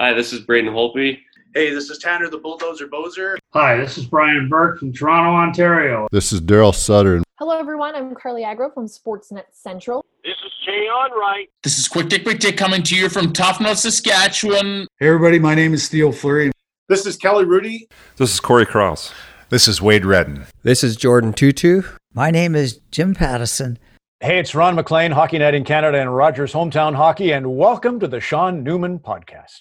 Hi, this is Braden Holtby. Hey, this is Tanner the Bulldozer Boser. Hi, this is Brian Burke from Toronto, Ontario. This is Darryl Sutter. Hello, everyone. I'm Carly Agro from Sportsnet Central. This is Jay Onrait. This is Quick Dick Quick Dick coming to you from Tofnell, Saskatchewan. Hey, everybody. My name is Theo Fleury. This is Kelly Hrudey. This is Corey Cross. This is Wade Redden. This is Jordan Tootoo. My name is Jim Pattison. Hey, it's Ron MacLean, Hockey Night in Canada and Rogers Hometown Hockey, and welcome to the Sean Newman Podcast.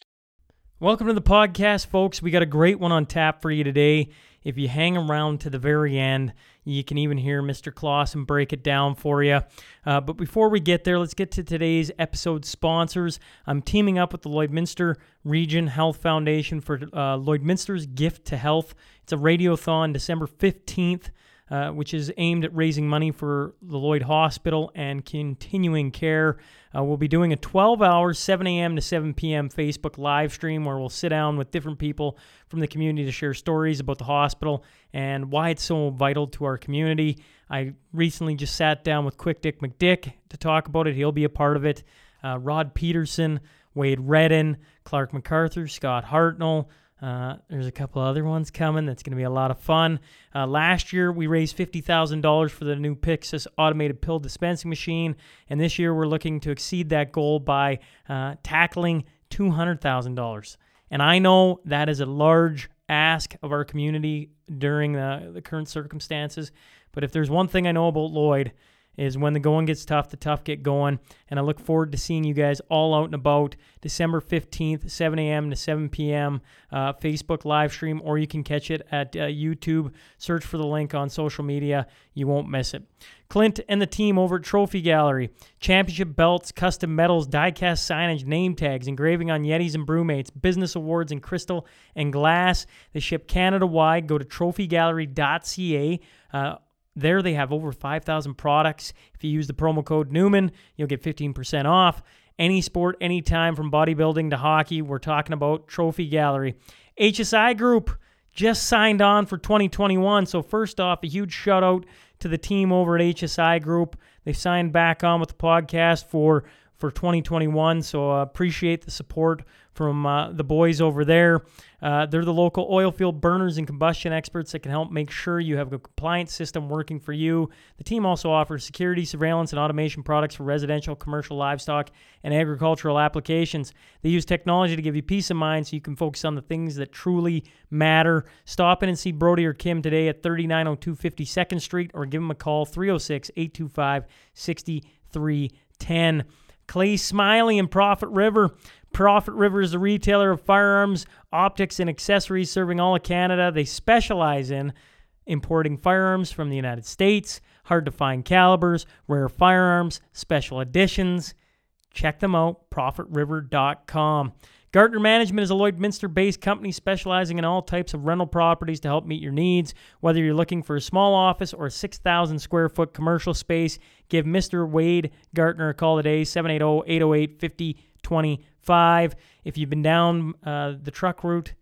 Welcome to the podcast, folks. We got a great one on tap for you today. If you hang around to the very end, you can even hear Mr. Clausen break it down for you. Uh, but before we get there, let's get to today's episode sponsors. I'm teaming up with the Lloydminster Region Health Foundation for uh, Lloydminster's Gift to Health. It's a radiothon December 15th uh, which is aimed at raising money for the Lloyd Hospital and continuing care. Uh, we'll be doing a 12 hour, 7 a.m. to 7 p.m. Facebook live stream where we'll sit down with different people from the community to share stories about the hospital and why it's so vital to our community. I recently just sat down with Quick Dick McDick to talk about it. He'll be a part of it. Uh, Rod Peterson, Wade Redden, Clarke MacArthur, Scott Hartnell, uh, there's a couple other ones coming that's going to be a lot of fun. Uh, last year, we raised $50,000 for the new Pyxis automated pill dispensing machine, and this year we're looking to exceed that goal by uh, tackling $200,000. And I know that is a large ask of our community during the, the current circumstances, but if there's one thing I know about Lloyd, is when the going gets tough, the tough get going. And I look forward to seeing you guys all out and about December 15th, 7 a.m. to 7 p.m. Uh, Facebook live stream, or you can catch it at uh, YouTube. Search for the link on social media. You won't miss it. Clint and the team over at Trophy Gallery. Championship belts, custom medals, die-cast signage, name tags, engraving on Yetis and Brewmates, business awards in crystal and glass. They ship Canada-wide. Go to trophygallery.ca. Uh, there they have over 5,000 products. If you use the promo code Newman, you'll get 15% off. Any sport, anytime, from bodybuilding to hockey, we're talking about Trophy Gallery. HSI Group just signed on for 2021. So, first off, a huge shout out to the team over at HSI Group. They signed back on with the podcast for for 2021. So uh, appreciate the support from uh, the boys over there. Uh, they're the local oil field burners and combustion experts that can help make sure you have a compliance system working for you. The team also offers security, surveillance, and automation products for residential, commercial, livestock, and agricultural applications. They use technology to give you peace of mind so you can focus on the things that truly matter. Stop in and see Brody or Kim today at 3902 52nd Street or give them a call 306 825 6310. Clay Smiley and Prophet River. Prophet River is a retailer of firearms, optics, and accessories serving all of Canada. They specialize in importing firearms from the United States, hard to find calibers, rare firearms, special editions. Check them out, prophetriver.com. Gartner Management is a Lloydminster based company specializing in all types of rental properties to help meet your needs. Whether you're looking for a small office or a 6,000 square foot commercial space, give Mr. Wade Gartner a call today, 780 808 5025. If you've been down uh, the truck route,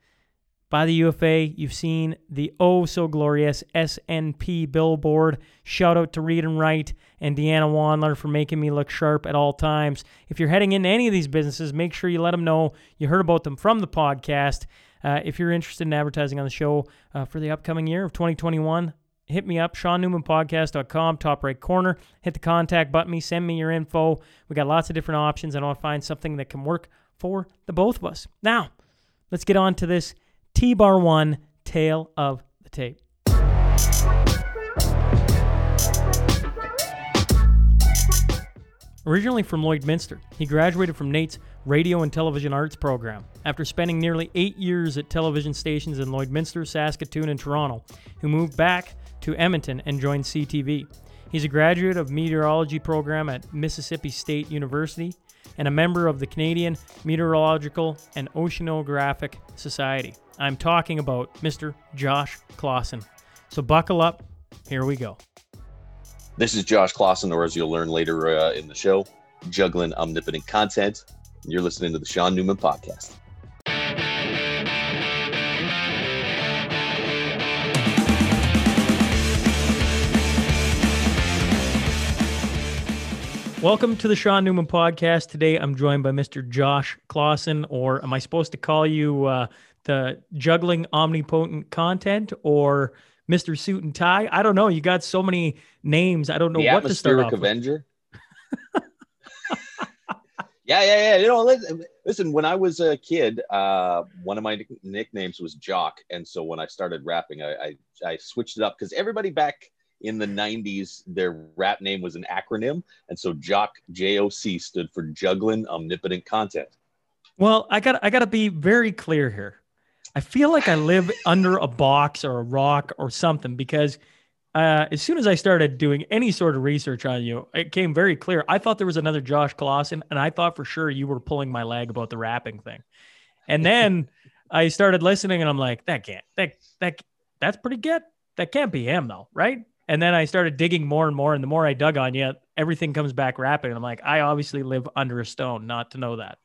by the UFA. You've seen the oh so glorious SNP billboard. Shout out to Read and Write and Deanna Wandler for making me look sharp at all times. If you're heading into any of these businesses, make sure you let them know you heard about them from the podcast. Uh, if you're interested in advertising on the show uh, for the upcoming year of 2021, hit me up, SeanNewmanPodcast.com, top right corner. Hit the contact button, me, send me your info. We got lots of different options, and I'll find something that can work for the both of us. Now, let's get on to this T Bar 1 Tale of the Tape. Originally from Lloydminster, he graduated from NAIT's Radio and Television Arts program. After spending nearly eight years at television stations in Lloydminster, Saskatoon, and Toronto, he moved back to Edmonton and joined CTV. He's a graduate of meteorology program at Mississippi State University and a member of the Canadian Meteorological and Oceanographic Society. I'm talking about Mr. Josh Clausen. So buckle up. Here we go. This is Josh Clausen, or as you'll learn later uh, in the show, juggling omnipotent content. You're listening to the Sean Newman Podcast. Welcome to the Sean Newman podcast. Today I'm joined by Mr. Josh Clausen, or am I supposed to call you uh, the juggling omnipotent content or Mr. Suit and Tie? I don't know. You got so many names. I don't know the what to start off with. Avenger. yeah, yeah, yeah. You know, listen, listen, when I was a kid, uh, one of my nicknames was Jock, and so when I started rapping, I I, I switched it up because everybody back in the 90s their rap name was an acronym and so jock joc stood for juggling omnipotent content Well, I got I got to be very clear here. I feel like I live under a box or a rock or something because uh, as soon as I started doing any sort of research on you, it came very clear. I thought there was another Josh Clausen, and I thought for sure you were pulling my leg about the rapping thing. And then I started listening, and I'm like, that can't that that that's pretty good. That can't be him though, right? And then I started digging more and more, and the more I dug on you, everything comes back rapid. And I'm like, I obviously live under a stone not to know that.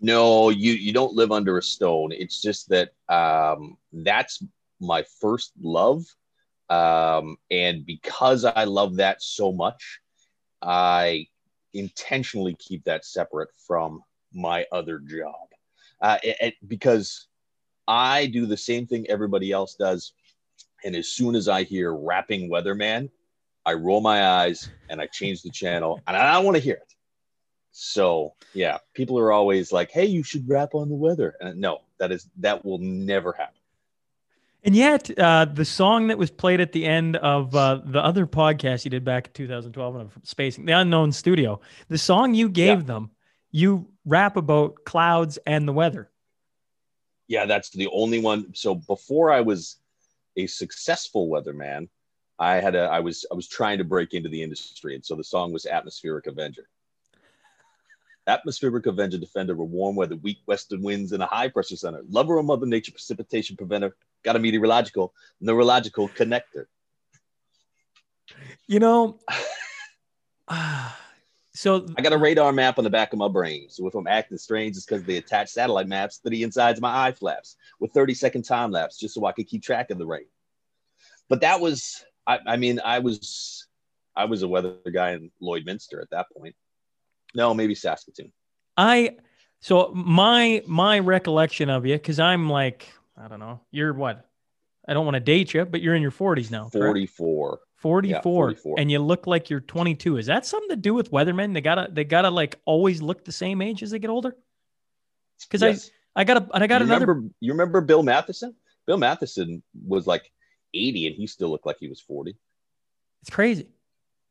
no you you don't live under a stone it's just that um that's my first love um and because i love that so much i intentionally keep that separate from my other job uh it, it- because i do the same thing everybody else does and as soon as i hear rapping weatherman i roll my eyes and i change the channel and i don't want to hear it so yeah, people are always like, "Hey, you should rap on the weather." And no, that is that will never happen. And yet, uh, the song that was played at the end of uh, the other podcast you did back in 2012, and I'm spacing the Unknown Studio, the song you gave them, you rap about clouds and the weather. Yeah, that's the only one. So before I was a successful weatherman, I had a I was I was trying to break into the industry, and so the song was "Atmospheric Avenger." Atmospheric Avenger, defender of warm weather, weak western winds, and a high pressure center. Lover of Mother Nature, precipitation preventer. Got a meteorological, neurological connector. You know, ah, so I got a radar map on the back of my brain. So if I'm acting strange, it's because they attach satellite maps to the insides of my eye flaps with 30 second time lapse just so I could keep track of the rain. But that was, I, I mean, I was, I was a weather guy in Lloydminster at that point. No, maybe Saskatoon. I, so my my recollection of you, because I'm like, I don't know, you're what? I don't want to date you, but you're in your 40s now. correct? 44. 44, 44. and you look like you're 22 is that something to do with weathermen they gotta they gotta like always look the same age as they get older because Yes. i i got a and i got you another remember, you remember Bill Matheson? Bill Matheson was like 80 and he still looked like he was 40. it's crazy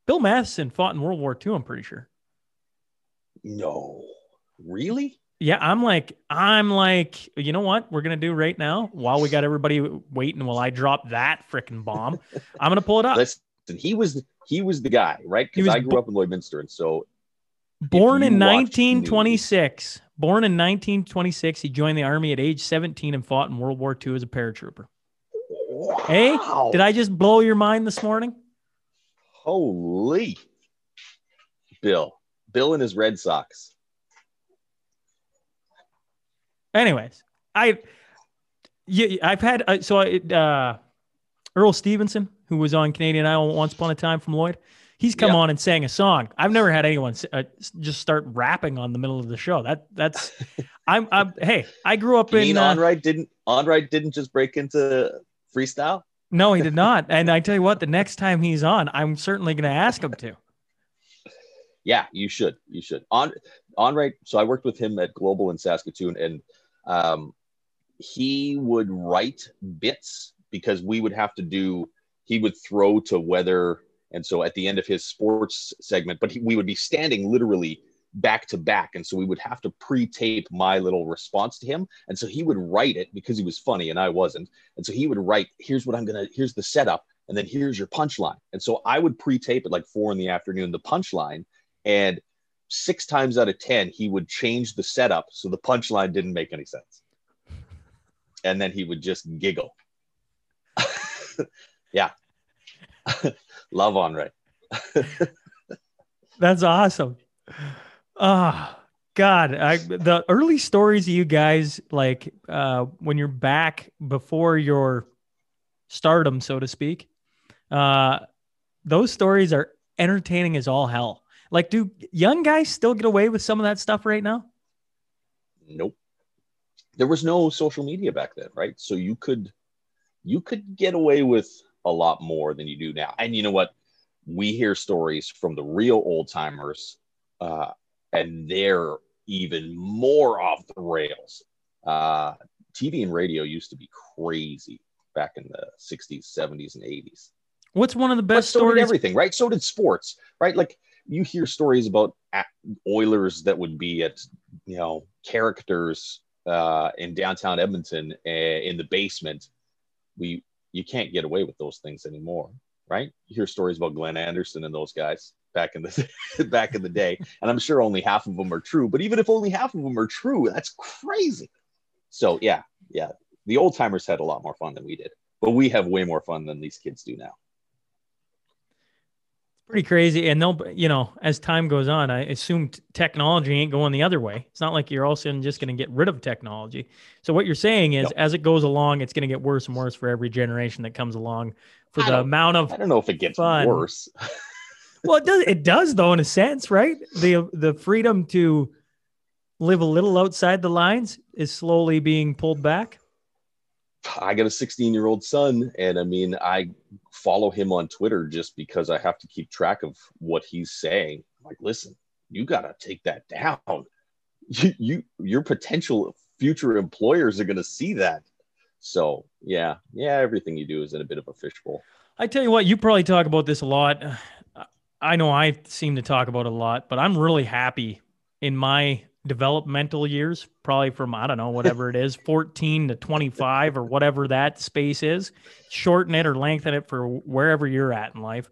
bill matheson fought in world war ii i'm pretty sure No, really? Yeah i'm like i'm like you know what we're gonna do right now while we got everybody waiting while i drop that freaking bomb i'm gonna pull it up Listen, he was he was the guy, right? Because I grew bo- up in Lloydminster, and so Born in watched 1926. Born in 1926, he joined the army at age 17 and fought in World War II as a paratrooper. Hey, Did I just blow your mind this morning? Holy, Bill, Bill and his Red Sox. Anyways, I yeah, I've had uh, so I, uh, Earl Stevenson, who was on Canadian Idol once upon a time from Lloyd. He's come Yeah. on and sang a song. I've never had anyone uh, just start rapping on the middle of the show. That that's I'm, I'm hey, I grew up You in mean uh, Onrait didn't Onrait didn't just break into freestyle? No, he did not. And I tell you what, the next time he's on, I'm certainly going to ask him to. Yeah, you should. You should. On Onrait. So I worked with him at Global in Saskatoon, and um, he would write bits because we would have to do. He would throw to weather, and so at the end of his sports segment, but he, we would be standing literally back to back, and so we would have to pre-tape my little response to him, and so he would write it because he was funny and I wasn't, and so he would write, "Here's what I'm gonna. Here's the setup." And then here's your punchline. And so I would pre-tape at like four in the afternoon, the punchline, and six times out of ten he would change the setup so the punchline didn't make any sense and then he would just giggle yeah love right That's awesome. Ah, God, I, the early stories of you guys, like uh, when you're back before your stardom, so to speak, uh, those stories are entertaining as all hell. Like, do young guys still get away with some of that stuff right now? Nope. There was no social media back then, right? So you could you could get away with a lot more than you do now. And you know what? We hear stories from the real old timers, uh, and they're even more off the rails. Uh, TV and radio used to be crazy back in the 60s, 70s, and 80s. What's one of the best so did stories? everything, right? So did sports, right? Like you hear stories about Oilers that would be at, you know, characters uh, in downtown Edmonton uh, in the basement. We you can't get away with those things anymore, right? You hear stories about Glenn Anderson and those guys back in the back in the day, and I'm sure only half of them are true. But even if only half of them are true, that's crazy. So yeah, yeah, the old timers had a lot more fun than we did, but we have way more fun than these kids do now. Pretty crazy. And they'll, you know, as time goes on, I assume technology ain't going the other way. It's not like you're all of a sudden just going to get rid of technology. So what you're saying is, No. as it goes along, it's going to get worse and worse for every generation that comes along. For I the amount of I don't know if it gets Fun. worse. well, it does. It does though, in a sense, right? The the freedom to live a little outside the lines is slowly being pulled back. I got a 16 year old son, and I mean, I follow him on Twitter just because I have to keep track of what he's saying. like, listen, you got to take that down. You, you, your potential future employers are going to see that. So, yeah, yeah, everything you do is in a bit of a fishbowl. I tell you what, you probably talk about this a lot. I know I seem to talk about a lot, but I'm really happy in my developmental years, probably from, I don't know, whatever it is, 14 to 25 or whatever that space is. Shorten it or lengthen it for wherever you're at in life.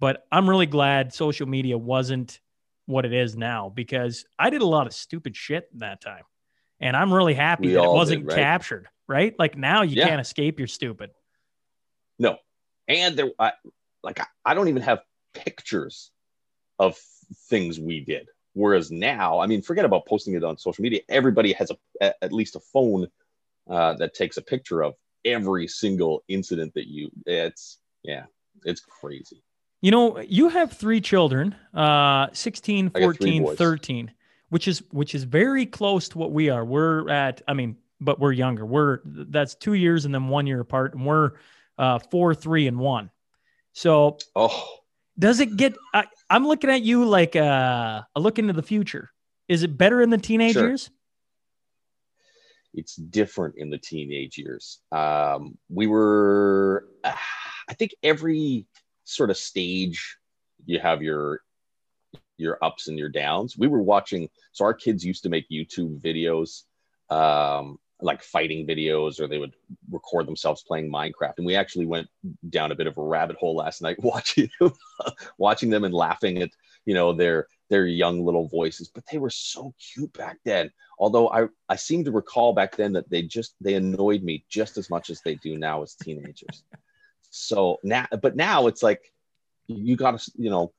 But I'm really glad social media wasn't what it is now because I did a lot of stupid shit in that time. And I'm really happy We that it wasn't right? captured, right? Like now you Yeah. can't escape your stupid. No. And there, I, like, I don't even have pictures of things we did. Whereas now, I mean, forget about posting it on social media. Everybody has a, at least a phone uh, that takes a picture of every single incident that you. It's yeah, it's crazy. You know, you have three children, uh 16, I got three 14, 13, which is which is very close to what we are. We're at I mean, but we're younger. We're that's 2 years and then 1 year apart and we're uh 4, 3 and 1. So, Oh, does it get I, I'm looking at you like uh a look into the future. Is it better in the teenage Sure. years? it's different in the teenage years. Um, we were, I think, every sort of stage you have your your ups and your downs. We were watching, so our kids used to make YouTube videos, um, like fighting videos, or they would record themselves playing Minecraft. And we actually went down a bit of a rabbit hole last night watching watching them and laughing at you know their their young little voices. But they were so cute back then although I, I seem to recall back then that they just they annoyed me just as much as they do now as teenagers so now but now it's like you gotta you know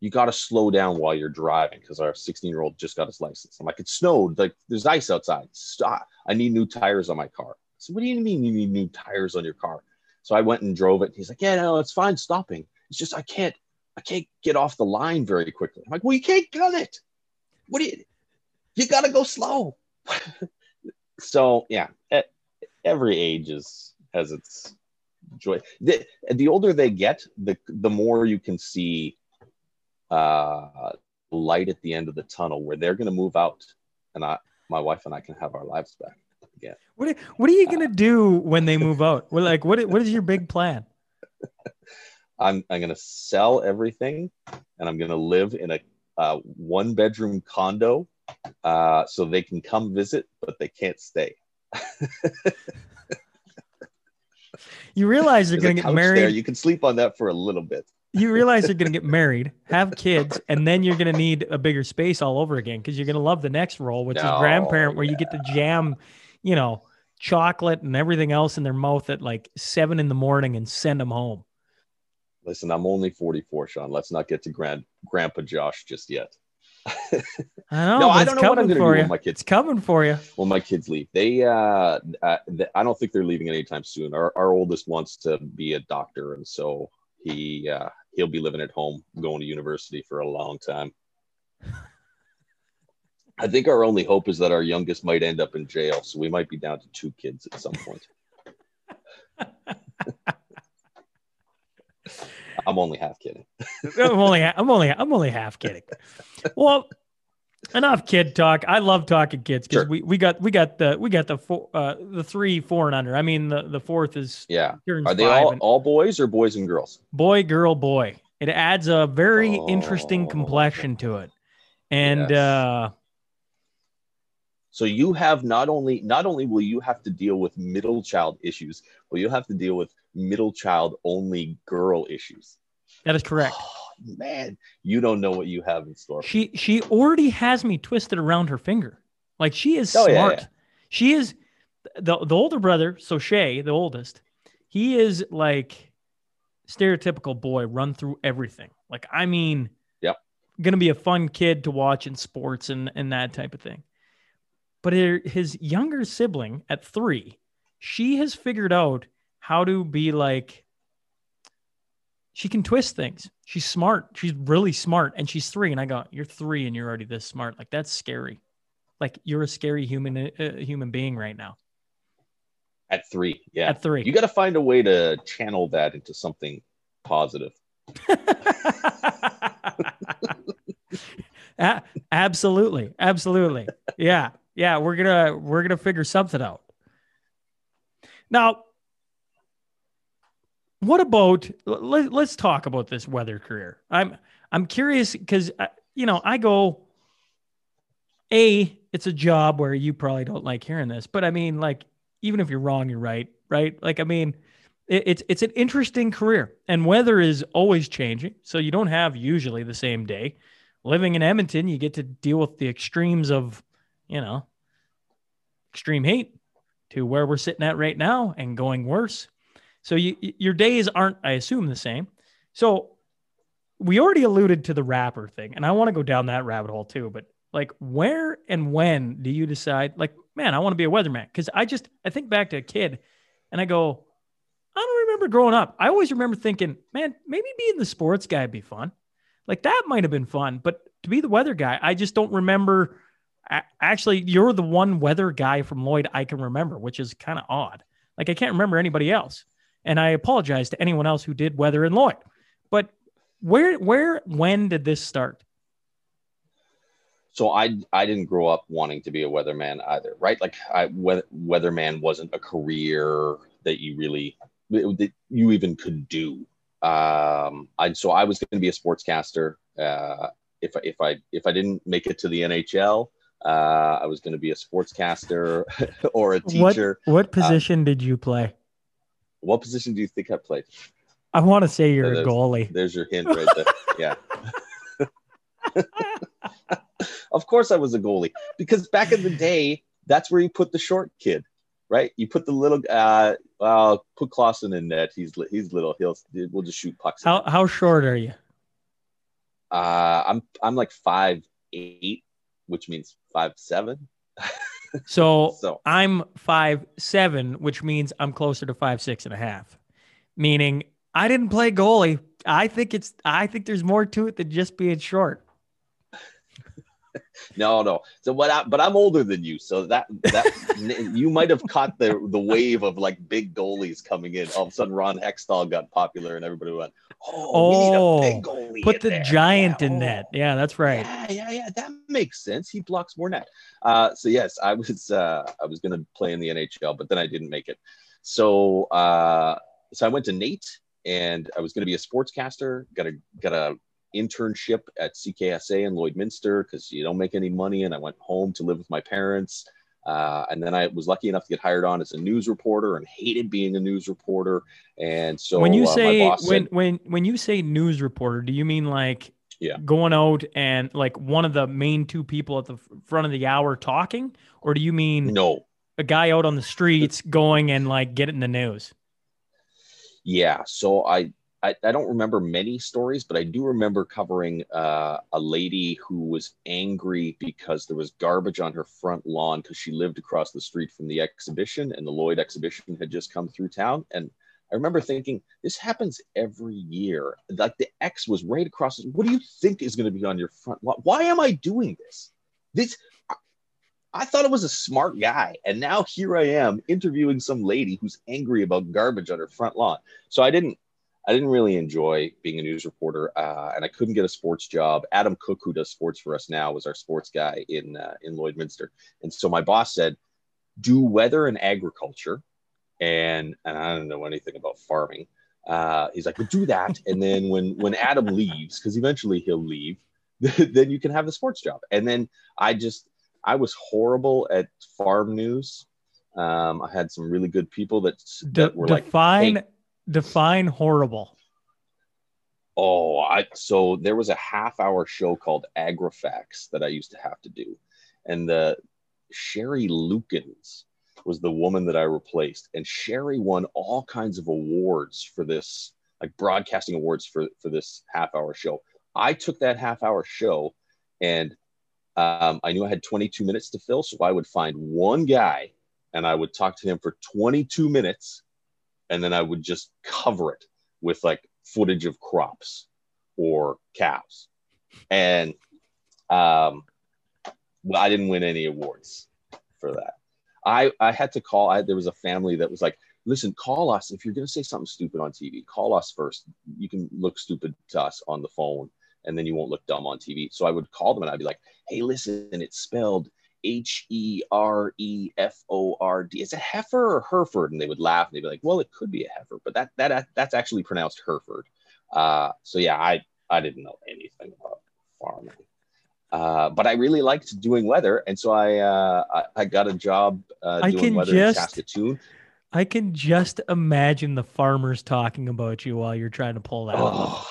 you gotta slow down while you're driving because our 16 year old just got his license. I'm like it snowed like there's ice outside. Stop. I need new tires on my car. So what do you mean you need new tires on your car? So i went and drove it he's like yeah no it's fine stopping. It's just i can't i can't get off the line very quickly. I'm like well you can't get it. What do you you gotta go slow. so yeah, every age is has its joy. The, the older they get, the the more you can see uh, light at the end of the tunnel where they're gonna move out, and I, my wife and I can have our lives back again. What are, what are you going to do when they move out? Well, like what what is your big plan? I'm I'm gonna sell everything, and I'm gonna live in a uh, one bedroom condo, uh, so they can come visit, but they can't stay. You realize you're going to get married. There. You can sleep on that for a little bit. You realize you're going to get married, have kids, and then you're going to need a bigger space all over again because you're going to love the next role, which is grandparent, where you get to jam, you know, chocolate and everything else in their mouth at like seven in the morning and send them home. Listen, I'm only 44, Sean. Let's not get to grand Grandpa Josh just yet. I know. No, I don't know what coming I'm gonna for do you. with my kids. It's coming for you. Well, my kids leave, they, uh, uh, I don't think they're leaving anytime soon. Our, our oldest wants to be a doctor, and so he, uh, he'll be living at home, going to university for a long time. I think our only hope is that our youngest might end up in jail, so we might be down to two kids at some point. I'm only half kidding. I'm only I'm only I'm only half kidding. Well, enough kid talk. I love talking kids because Sure. we, we got we got the we got the four uh the three four and under. I mean the the fourth is Yeah. Are they all, and all boys or boys and girls? boy girl boy. It adds a very interesting Oh. complexion to it, and Yes. uh So you have not only not only will you have to deal with middle child issues, but you'll have to deal with middle child only girl issues. that is correct. Man, you don't know what you have in store. She she already has me twisted around her finger. Like she is Oh, yeah, smart. yeah. She is the the older brother, so Shay, the oldest, he is like stereotypical boy, run through everything. Like I mean, Yep. gonna be a fun kid to watch in sports and and that type of thing. But her, his younger sibling at three, she has figured out how to be like she can twist things. She's smart. She's really smart. And she's three. And I go, You're three and you're already this smart. Like, that's scary. Like, you're a scary human uh, human being right now At three, yeah. at three. You got to find a way to channel that into something positive. Absolutely. Absolutely. Yeah. Yeah. We're going to, we're going to figure something out. Now, what about let, let's talk about this weather career. I'm i'm curious because you know i go a it's a job where you probably don't like hearing this but i mean like even if you're wrong you're right right? Like i mean it, it's it's an interesting career and weather is always changing so you don't have usually the same day. Living in edmonton you get to deal with the extremes of you know extreme heat to where we're sitting at right now and going worse so you, your days aren't, I assume, the same. So we already alluded to the rapper thing, and I want to go down that rabbit hole too. But like, where and when do you decide, like, man, I want to be a weatherman? Because I just I think back to a kid, and I go, I don't remember growing up. I always remember thinking, man, maybe being the sports guy would be fun. Like that might have been fun, but to be the weather guy, I just don't remember. Actually, you're the one weather guy from Lloyd I can remember, which is kind of odd. Like I can't remember anybody else. And I apologize to anyone else who did weather in Lloyd. But where, where, when did this start? So I I didn't grow up wanting to be a weatherman either, right? Like I weather, weatherman wasn't a career that you really that you even could do. Um, I so I was going to be a sportscaster. Uh, if I, if I if I didn't make it to the NHL, uh, I was going to be a sportscaster or a teacher. What, what position did you play? What position do you think I played? I want to say you're a goalie. There's your hint right there. yeah. of course I was a goalie because back in the day, that's where you put the short kid, right? You put the little uh well, put Clausen in net. He's he's little. He'll we'll just shoot pucks. How, how short are you? Uh I'm I'm like five eight, which means five seven. So, So I'm five seven, which means I'm closer to five six and a half. Meaning I didn't play goalie. I think it's I think there's more to it than just being short. no, no. So what? I, but I'm older than you, so that that you might have caught the the wave of like big goalies coming in. All of a sudden, Ron Hextall got popular, and everybody went, "Oh, we need a big goalie." Put the there." giant Yeah, in oh. net. Yeah, that's right. Yeah, yeah, yeah. That makes sense. He blocks more net. Uh, so yes, I was uh, I was going to play in the NHL, but then I didn't make it. So uh, so I went to NAIT, and I was going to be a sportscaster. Got a got a internship at CKSA in Lloydminster because you don't make any money, and I went home to live with my parents. Uh, and then I was lucky enough to get hired on as a news reporter and hated being a news reporter. And so when you uh, say when said- when when you say news reporter, do you mean like Yeah. going out and like one of the main two people at the front of the hour talking, or do you mean no, a guy out on the streets going and like getting the news? Yeah, so I, I I don't remember many stories, but I do remember covering uh, a lady who was angry because there was garbage on her front lawn because she lived across the street from the exhibition, and the Lloyd exhibition had just come through town, and I remember thinking, this happens every year. Like the X was right across. What do you think is going to be on your front lawn? Why am I doing this? This, I thought it was a smart guy. And now here I am interviewing some lady who's angry about garbage on her front lawn. So I didn't, I didn't really enjoy being a news reporter, uh, and I couldn't get a sports job. Adam Cook, who does sports for us now, was our sports guy in uh, in Lloydminster, and so my boss said, "Do weather and agriculture," and and I don't know anything about farming. Uh, he's like, "Well, do that, and then when when Adam leaves, because eventually he'll leave, then you can have the sports job." And then I just I was horrible at farm news. Um, I had some really good people that, that were like, define "Hey, define horrible. Oh, I so there was a half hour show called Agrifax that I used to have to do. And the Sherry Lukens was the woman that I replaced. And Sherry won all kinds of awards for this, like broadcasting awards for, for this half hour show. I took that half hour show and um, I knew I had 22 minutes to fill. So I would find one guy and I would talk to him for 22 minutes and then I would just cover it with like footage of crops or cows. And um, well, I didn't win any awards for that. I, I had to call. I, there was a family that was like, listen, call us. If you're going to say something stupid on TV, call us first. You can look stupid to us on the phone and then you won't look dumb on TV. So I would call them and I'd be like, hey, listen, it's spelled H E R E F O R D. Is it heifer or Hereford? And they would laugh and they'd be like, well, it could be a heifer, but that that that's actually pronounced Hereford. Uh, so yeah, I I didn't know anything about farming. Uh, but I really liked doing weather, and so I uh, I, I got a job uh, I doing can weather just- in Saskatoon. I can just imagine the farmers talking about you while you're trying to pull that off.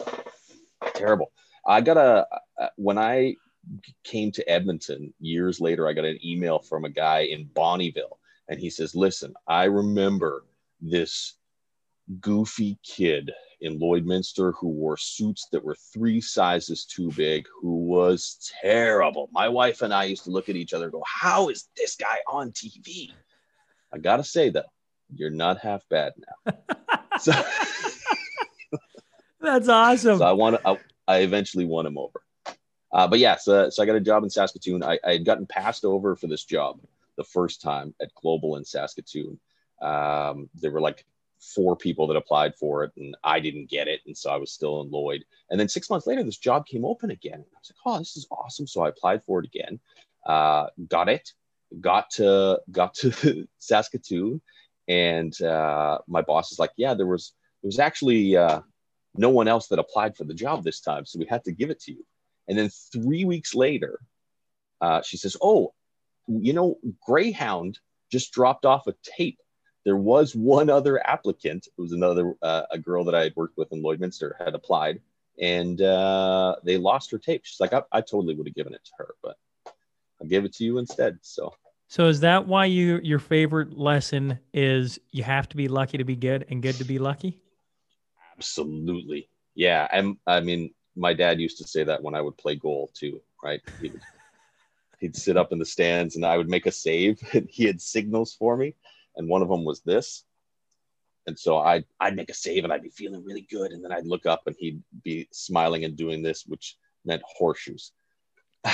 Oh, terrible. I got a when I came to Edmonton years later, I got an email from a guy in Bonnyville, and he says, "Listen, I remember this goofy kid in Lloydminster who wore suits that were three sizes too big, who was terrible. My wife and I used to look at each other and go, How is this guy on TV? I gotta say though, you're not half bad now. so, That's awesome. so I want to, I, I eventually won him over. Uh, but yeah, so, so I got a job in Saskatoon. I, I had gotten passed over for this job the first time at Global in Saskatoon. Um, there were like four people that applied for it, and I didn't get it, and so I was still in Lloyd. And then six months later, this job came open again. I was like, "Oh, this is awesome!" So I applied for it again, uh, got it, got to got to Saskatoon, and uh, my boss is like, "Yeah, there was there was actually uh, no one else that applied for the job this time, so we had to give it to you." And then three weeks later, uh, she says, "Oh, you know, Greyhound just dropped off a tape. There was one other applicant. It was another uh, a girl that I had worked with in Lloydminster had applied, and uh, they lost her tape. She's like, I, I totally would have given it to her, but I'll give it to you instead. So So is that why you your favorite lesson is you have to be lucky to be good and good to be lucky? absolutely, yeah. And I mean, my dad used to say that when I would play goal too, right? He would, he'd sit up in the stands and I would make a save, and he had signals for me, and one of them was this. And so I'd, I'd make a save and I'd be feeling really good. And then I'd look up and he'd be smiling and doing this, which meant horseshoes.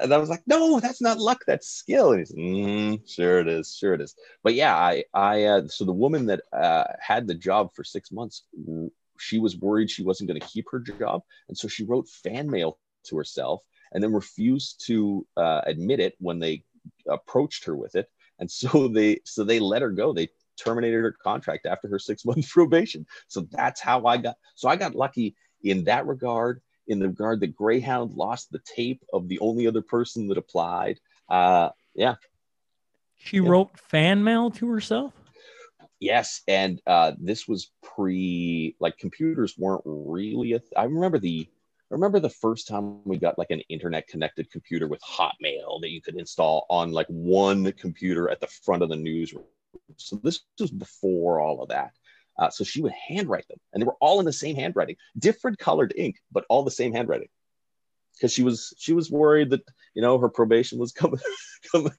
and I was like, no, that's not luck, that's skill. And he's, mm, sure it is, sure it is. But yeah, I, I, uh, so the woman that uh, had the job for six months, she was worried she wasn't going to keep her job, and so she wrote fan mail to herself, and then refused to uh, admit it when they approached her with it, and so they, so they let her go. They terminated her contract after her six month probation. So that's how I got. So I got lucky in that regard in the regard that Greyhound lost the tape of the only other person that applied. Uh, yeah, She Yeah. wrote fan mail to herself. yes, and uh, this was pre like computers weren't really. A th- I remember the. I remember the first time we got like an internet connected computer with Hotmail that you could install on like one computer at the front of the newsroom. So this was before all of that. Uh, so she would handwrite them, and they were all in the same handwriting, different colored ink, but all the same handwriting. Because she was she was worried that you know her probation was coming coming.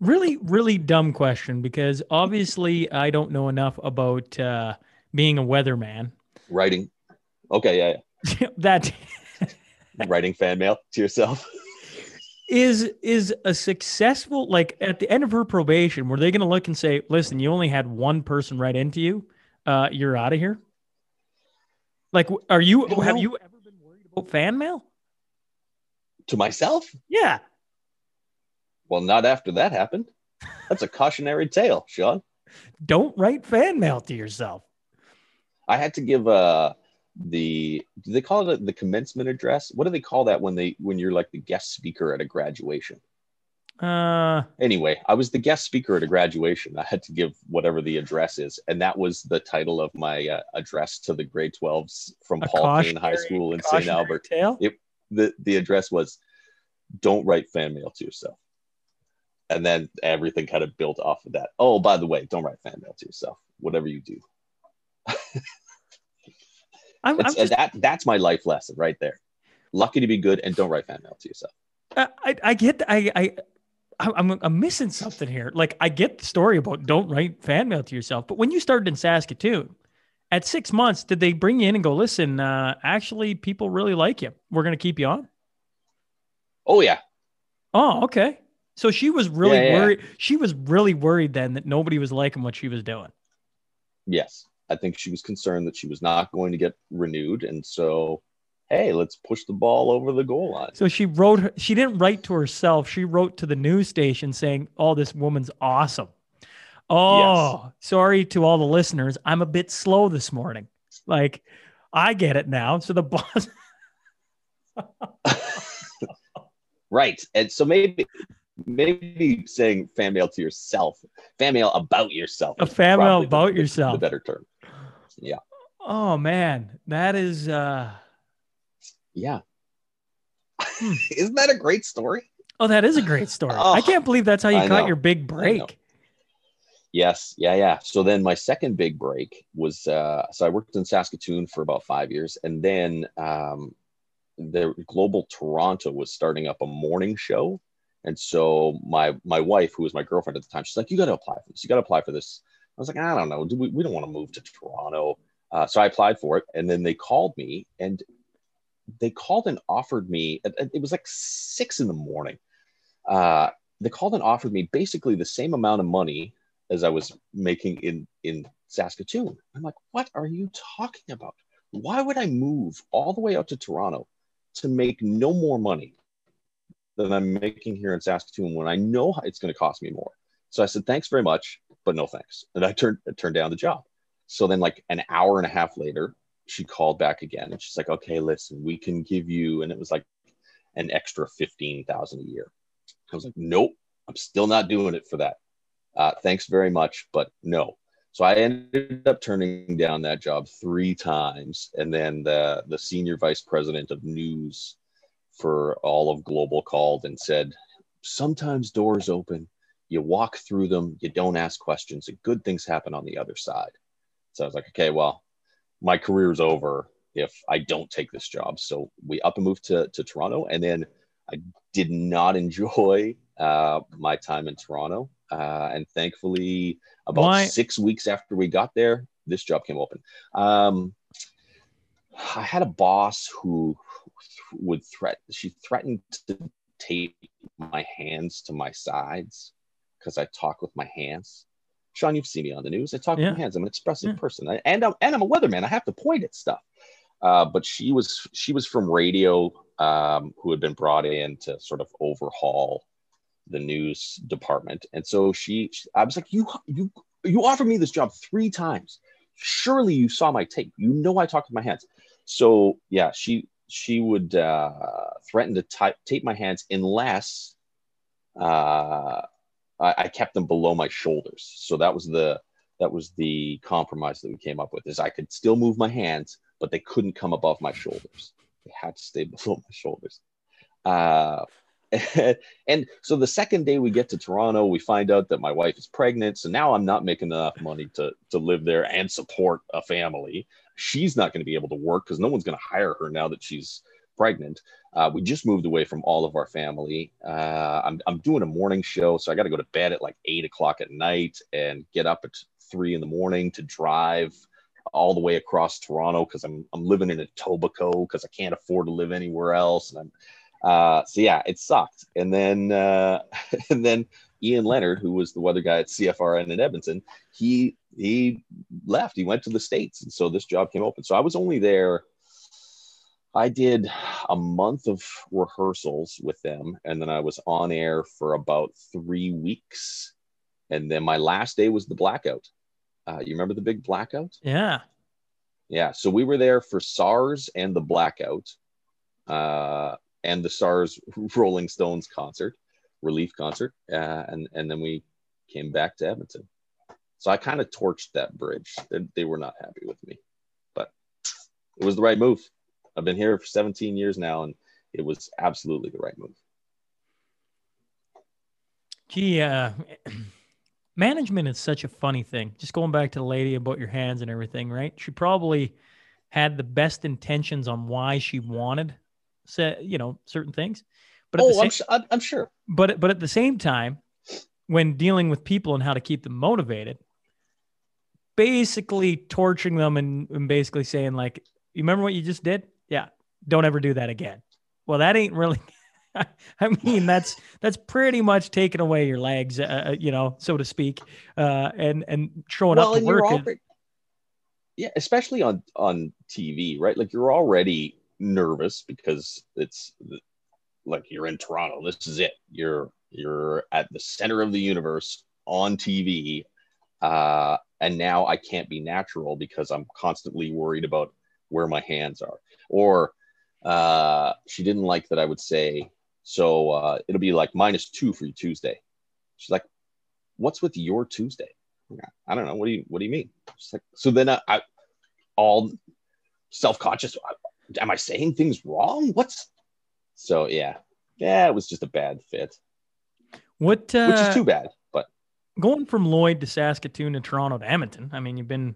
really, really dumb question because obviously I don't know enough about uh, being a weatherman. Writing. Okay, yeah, that. Writing fan mail to yourself. is is a successful like at the end of her probation. Were they going to look and say, "Listen, you only had one person write into you. Uh, you're out of here." Like, are you have know. you ever been worried about fan mail? To myself? Yeah. Well, not after that happened. That's a cautionary tale, Sean. Don't write fan mail to yourself. I had to give uh the do they call it the commencement address? What do they call that when they when you're like the guest speaker at a graduation? Uh, Anyway, I was the guest speaker at a graduation. I had to give whatever the address is, and that was the title of my uh, address to the grade 12s from Paul Kane High School in St. Albert. Tale? It- The the address was don't write fan mail to yourself. And then everything kind of built off of that. Oh, by the way, don't write fan mail to yourself. Whatever you do. I'm, I'm just, that that's my life lesson right there. Lucky to be good and don't write fan mail to yourself. I, I, I get, I, I, I'm, I'm missing something here. Like, I get the story about don't write fan mail to yourself, but when you started in Saskatoon, at six months, did they bring you in and go, listen, uh, actually, people really like you. We're going to keep you on? Oh yeah. Oh, okay. So she was really Yeah, yeah. worried. She was really worried then that nobody was liking what she was doing. Yes. I think she was concerned that she was not going to get renewed. And so, hey, let's push the ball over the goal line. So she wrote, her, she didn't write to herself. She wrote to the news station saying, oh, this woman's awesome. Oh, sorry to all the listeners. I'm a bit slow this morning. Like, I get it now. So the boss, Right. And so maybe maybe saying fan mail to yourself, fan mail about yourself. A fan mail about yourself. The better term. Oh man, that is, uh, Yeah. Hmm. Isn't that a great story? oh, that is a great story. Oh, I can't believe that's how you I caught know. your big break. Yes, yeah, yeah. So then my second big break was uh, so I worked in Saskatoon for about five years, and then um, the Global Toronto was starting up a morning show, and so my my wife, who was my girlfriend at the time, she's like, "You got to apply for this. You got to apply for this." I was like, "I don't know. Do we, we don't want to move to Toronto." Uh, so I applied for it, and then they called me, and they called and offered me. It, was like six in the morning. Uh, they called and offered me basically the same amount of money as I was making in in Saskatoon. I'm like, what are you talking about? Why would I move all the way out to Toronto to make no more money than I'm making here in Saskatoon when I know it's going to cost me more? So I said, thanks very much, but no thanks. And I turned turned down the job. So then, like an hour and a half later, she called back again, and she's like, okay, listen, we can give you, and it was like an extra fifteen thousand a year. I was like, nope, I'm still not doing it for that uh, thanks very much, but no. So I ended up turning down that job three times, and then the the senior vice president of news for all of Global called and said, "Sometimes doors open, you walk through them, you don't ask questions, and good things happen on the other side." So I was like, "Okay, well, my career's over if I don't take this job." So we up and moved to to Toronto, and then I did not enjoy uh, my time in Toronto. Uh, and thankfully, about Why- six weeks after we got there, this job came open. Um, I had a boss who would threat. She threatened to tape my hands to my sides because I talk with my hands. Sean, you've seen me on the news. I talk Yeah. with my hands. I'm an expressive Yeah. person, I, and I'm and I'm a weatherman. I have to point at stuff. Uh, but she was she was from radio, um, who had been brought in to sort of overhaul the news department, and so she, I was like, you you you offered me this job three times. Surely you saw my tape. You know I talk with my hands. So yeah, she she would uh, threaten to type, tape my hands unless uh, I, I kept them below my shoulders. So that was the that was the compromise that we came up with. Is I could still move my hands, but they couldn't come above my shoulders. They had to stay below my shoulders. Uh, and so the second day we get to Toronto, we find out that my wife is pregnant. So now I'm not making enough money to to live there and support a family. She's not going to be able to work because no one's going to hire her now that she's pregnant. Uh, we just moved away from all of our family. Uh, I'm, I'm doing a morning show, so I got to go to bed at like eight o'clock at night and get up at three in the morning to drive all the way across Toronto because I'm, I'm living in Etobicoke because I can't afford to live anywhere else. And I'm, uh, so yeah, it sucked. And then, uh, and then Ian Leonard, who was the weather guy at CFRN in Edmonton, he, he left, he went to the States. And so this job came open. So I was only there I did a month of rehearsals with them, and then I was on air for about three weeks. And then my last day was the blackout. Uh, you remember the big blackout? Yeah. Yeah. So we were there for SARS and the blackout, uh, and the SARS Rolling Stones concert, relief concert, uh, and and then we came back to Edmonton. So I kind of torched that bridge. They, they were not happy with me, but it was the right move. I've been here for 17 years now, and it was absolutely the right move. Gee, uh, management is such a funny thing. Just going back to the lady about your hands and everything, right? She probably had the best intentions on why she wanted, say, you know, certain things. But oh, same, I'm, I'm sure. But but at the same time, when dealing with people and how to keep them motivated, basically torturing them and, and basically saying like, "You remember what you just did? Don't ever do that again. Well, that ain't really. I mean, that's that's pretty much taking away your legs, uh, uh, you know, so to speak, uh, and and showing well, up to work. Already, yeah, especially on on TV, right? Like you're already nervous because it's like you're in Toronto. This is it. You're you're at the center of the universe on TV, uh, and now I can't be natural because I'm constantly worried about where my hands are. Or uh, she didn't like that I would say, so uh, it'll be like minus two for Tuesday. She's like, what's with your Tuesday? I don't know. What do you What do you mean? She's like, so then I, I all self conscious. Am I saying things wrong? What's so yeah, yeah. It was just a bad fit. What uh, which is too bad. But going from Lloyd to Saskatoon to Toronto to Edmonton. I mean, you've been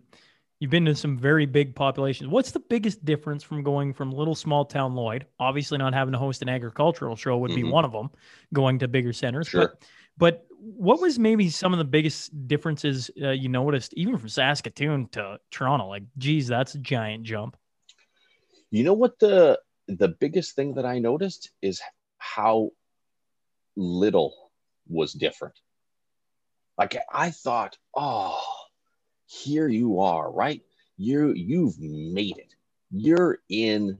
You've been to some very big populations. What's the biggest difference from going from little small town Lloyd, obviously not having to host an agricultural show would be mm-hmm. one of them, going to bigger centers. Sure. But, but what was maybe some of the biggest differences uh, you noticed, even from Saskatoon to Toronto? Like, geez, that's a giant jump. You know what the the biggest thing that I noticed is how little was different. Like I thought, oh here you are, right? You you've made it. You're in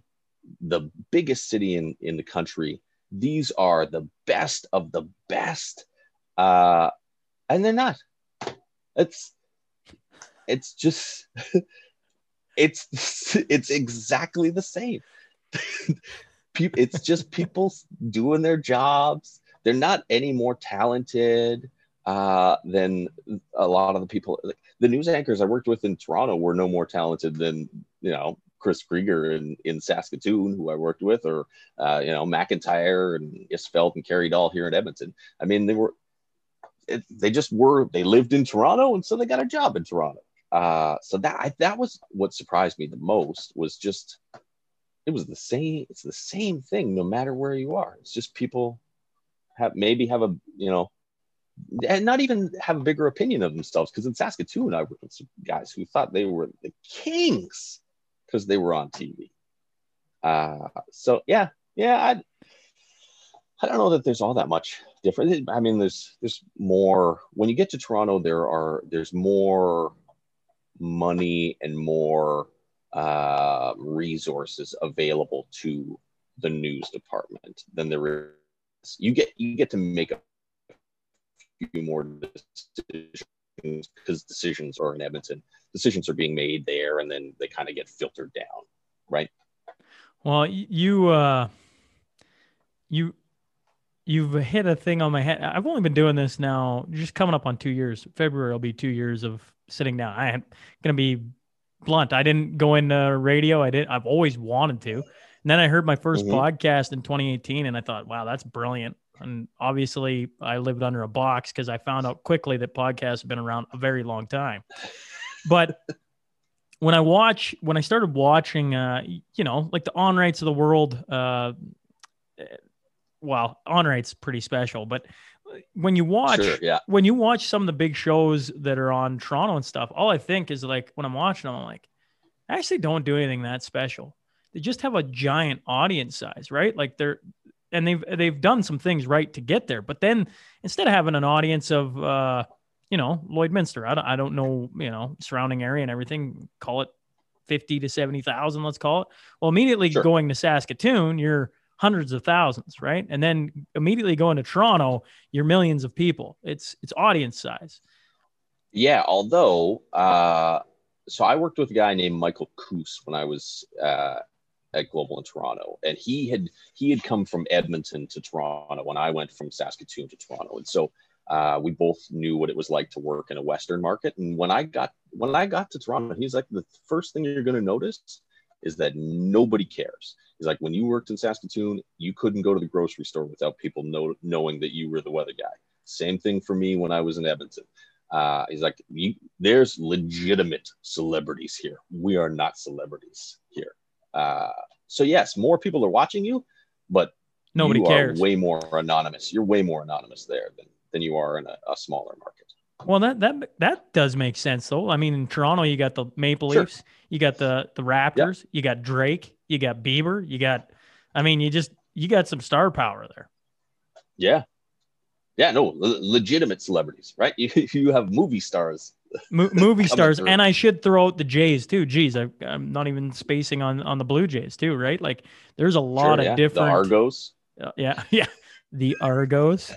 the biggest city in in the country. These are the best of the best, uh, and they're not. It's it's just it's it's exactly the same. it's just people doing their jobs. They're not any more talented uh, than a lot of the people. The news anchors I worked with in Toronto were no more talented than you know Chris Krieger in, in Saskatoon, who I worked with, or uh, you know McIntyre and Isfeld and Carrie Doll here in Edmonton. I mean, they were it, they just were they lived in Toronto, and so they got a job in Toronto. Uh, so that I, that was what surprised me the most was just it was the same. It's the same thing no matter where you are. It's just people have maybe have a you know and not even have a bigger opinion of themselves. Because in Saskatoon, I worked with some guys who thought they were the kings because they were on TV. Uh, so yeah, yeah, I, I don't know that there's all that much different. I mean, there's there's more when you get to Toronto. There are there's more money and more uh, resources available to the news department than there is. You get you get to make a few more decisions because decisions are in Edmonton. Decisions are being made there, and then they kind of get filtered down, right? Well, you uh, you you've hit a thing on my head. I've only been doing this now, just coming up on two years. February will be two years of sitting down. I am gonna be blunt. I didn't go into radio. I did. I've always wanted to. And then I heard my 1st mm-hmm. podcast in 2018, and I thought, wow, that's brilliant. And obviously, I lived under a box because I found out quickly that podcasts have been around a very long time. But when I watch when I started watching, uh, you know, like the Onraits of the world, uh, well, Onrait's pretty special, but when you watch Sure, yeah. when you watch some of the big shows that are on Toronto and stuff, all I think is like when I'm watching them, I'm like, I actually don't do anything that special. They just have a giant audience size, right? Like they're and they've they've done some things right to get there, but then instead of having an audience of uh, you know Lloydminster, I don't, I don't know you know surrounding area and everything, call it fifty to seventy thousand, let's call it. Well, immediately Sure. going to Saskatoon, you're hundreds of thousands, right? And then immediately going to Toronto, you're millions of people. It's it's audience size. Yeah, although, uh, so I worked with a guy named Michael Coos when I was uh, at Global in Toronto, and he had he had come from Edmonton to Toronto when I went from Saskatoon to Toronto, and so uh, we both knew what it was like to work in a Western market. And when I got when I got to Toronto, he's like, the first thing you're going to notice is that nobody cares. He's like, when you worked in Saskatoon, you couldn't go to the grocery store without people know, knowing that you were the weather guy. Same thing for me when I was in Edmonton. Uh, he's like, there's legitimate celebrities here. We are not celebrities here. Uh, so yes, more people are watching you, but Nobody you cares. Are way more anonymous. You're way more anonymous there than than you are in a, a smaller market. Well, that that that does make sense though. I mean, in Toronto, you got the Maple Sure. Leafs, you got the the Raptors, you got Drake, you got Bieber, you got. I mean, you just you got some star power there. Yeah, yeah, no, le- legitimate celebrities, right? You you have movie stars. Mo- movie stars, through. and I should throw out the Jays too. Geez, I, I'm not even spacing on on the Blue Jays too, right? Like, there's a lot Sure, of yeah. different. The Argos. Uh, yeah, yeah, the Argos.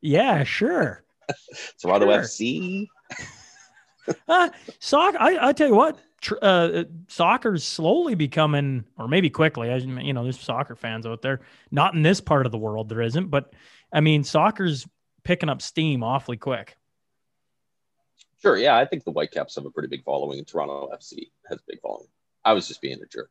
yeah, sure. Toronto Sure. FC. Uh, soccer. I, I tell you what, tr- uh, soccer's slowly becoming, or maybe quickly. As you know, there's soccer fans out there. Not in this part of the world, there isn't. But I mean, soccer's picking up steam awfully quick. Sure, yeah, I think the Whitecaps have a pretty big following, Toronto FC has a big following. I was just being a jerk.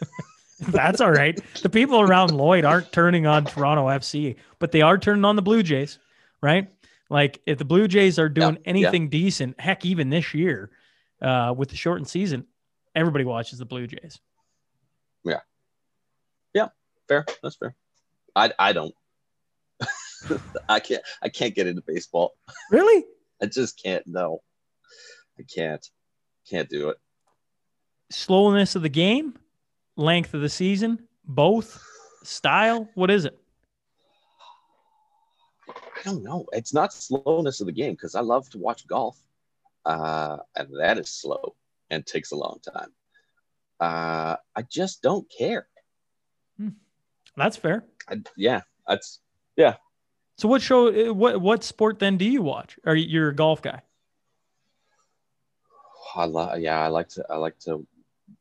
That's all right. The people around Lloyd aren't turning on Toronto FC, but they are turning on the Blue Jays, right? Like if the Blue Jays are doing Yeah, yeah. anything decent, heck, even this year uh, with the shortened season, everybody watches the Blue Jays. Yeah. Yeah. Fair, that's fair. I I don't. I can't I can't get into baseball. Really? I just can't. No, I can't. Can't do it. slowness of the game, length of the season, both, style. What is it? I don't know. It's not slowness of the game because I love to watch golf, uh, and that is slow and takes a long time. Uh, I just don't care. That's fair. I, yeah, that's So what show? uh, What what sport then do you watch? Are you you're a golf guy? I lo- yeah, I like to I like to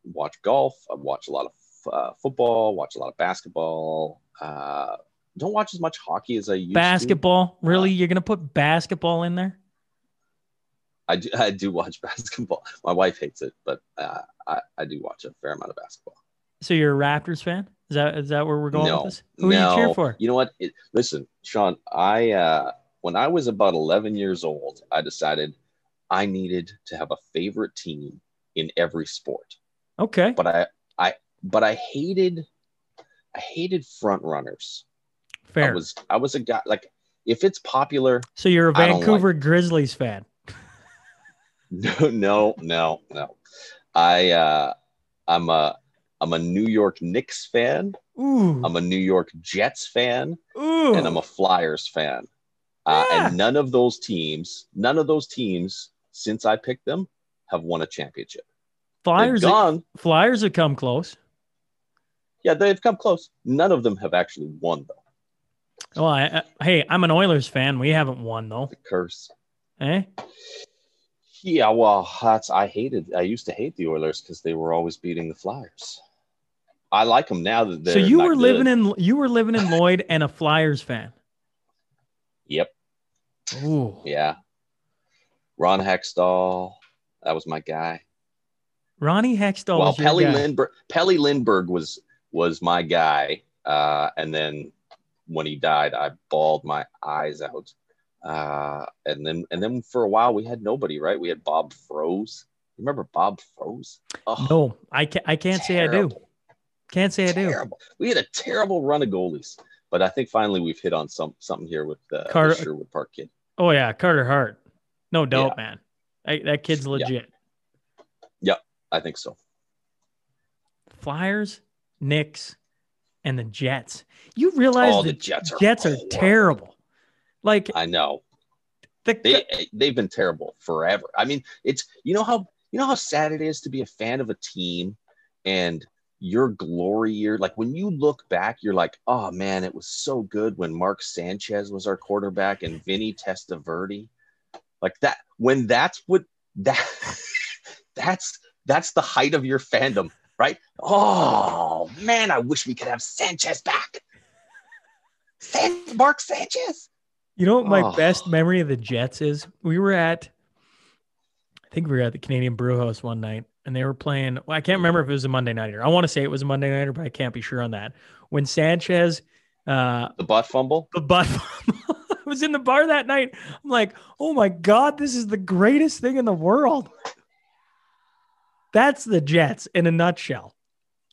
watch golf. I watch a lot of uh, football. Watch a lot of basketball. Uh, don't watch as much hockey as I used to. Basketball? Really? You're gonna put basketball in there? I do, I do watch basketball. My wife hates it, but uh, I, I do watch a fair amount of basketball. So you're a Raptors fan? Is that is that where we're going no, with this? Who no. do you cheer for? You know what? It, listen, Sean. I uh, when I was about 11 years old, I decided I needed to have a favorite team in every sport. Okay, But I I but I hated I hated front runners. Fair. I was I was a guy like if it's popular, so you're a Vancouver Grizzlies fan. no, no, no, no. I uh, I'm a I'm a New York Knicks fan. Ooh, I'm a New York Jets fan. ooh. and I'm a Flyers fan. Uh, Yeah. And none of those teams, none of those teams, since I picked them, have won a championship. Flyers. They've gone. Flyers have come close. Yeah, they've come close. None of them have actually won, though. Well, I, I, hey, I'm an Oilers fan. We haven't won though. The curse. Eh? Yeah, well, that's I hated. I used to hate the Oilers because they were always beating the Flyers. I like them now that they're. So you were good. living in you were living in Lloyd and a Flyers fan. Yep. Ooh. Yeah. Ron Hextall, that was my guy. Ronnie Hextall well, Pelle Lindbergh, Pelle Lindbergh was was my guy, uh, and then when he died, I bawled my eyes out. Uh, and then and then for a while we had nobody, right? We had Bob Froese. Remember Bob Froese? Oh, No, I can't. I can't say I do. Terrible, Can't say I do. Terrible. We had a terrible run of goalies, but I think finally we've hit on some something here with uh, the Carter- Sherwood Park kid. Oh yeah, Carter Hart. No doubt, man. I, that kid's legit. Yep, I think so. Flyers, Knicks, and the Jets. You realize Oh, the the Jets are Jets are terrible. Like I know. the they they've been terrible forever. I mean, it's you know how you know how sad it is to be a fan of a team and your glory year. Like when you look back, you're like, oh man, it was so good when Mark Sanchez was our quarterback and Vinny Testaverde. Like that when that's what that that's that's the height of your fandom, right? Oh man, I wish we could have Sanchez back. San- Mark Sanchez. You know what my Oh. best memory of the Jets is? We were at, I think we were at the Canadian Brew House one night, and they were playing. Well, I can't remember if it was a Monday nighter. I want to say it was a Monday nighter, but I can't be sure on that. When Sanchez, uh, The butt fumble. the butt I was in the bar that night. I'm like, oh my god, this is the greatest thing in the world. That's the Jets in a nutshell.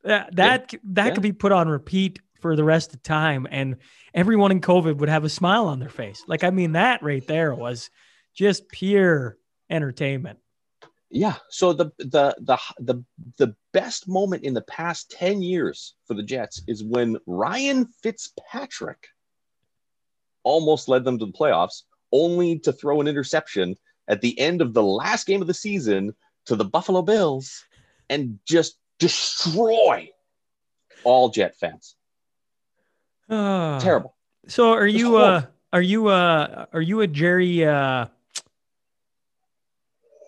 That that that Yeah. could be put on repeat for the rest of time, and everyone in COVID would have a smile on their face. Like, I mean, that right there was just pure entertainment. Yeah. So the the the the the best moment in the past 10 years for the Jets is when Ryan Fitzpatrick almost led them to the playoffs, only to throw an interception at the end of the last game of the season to the Buffalo Bills and just destroy all Jet fans. Ah. Terrible. So are Just you horrible. uh are you uh are you a Jerry uh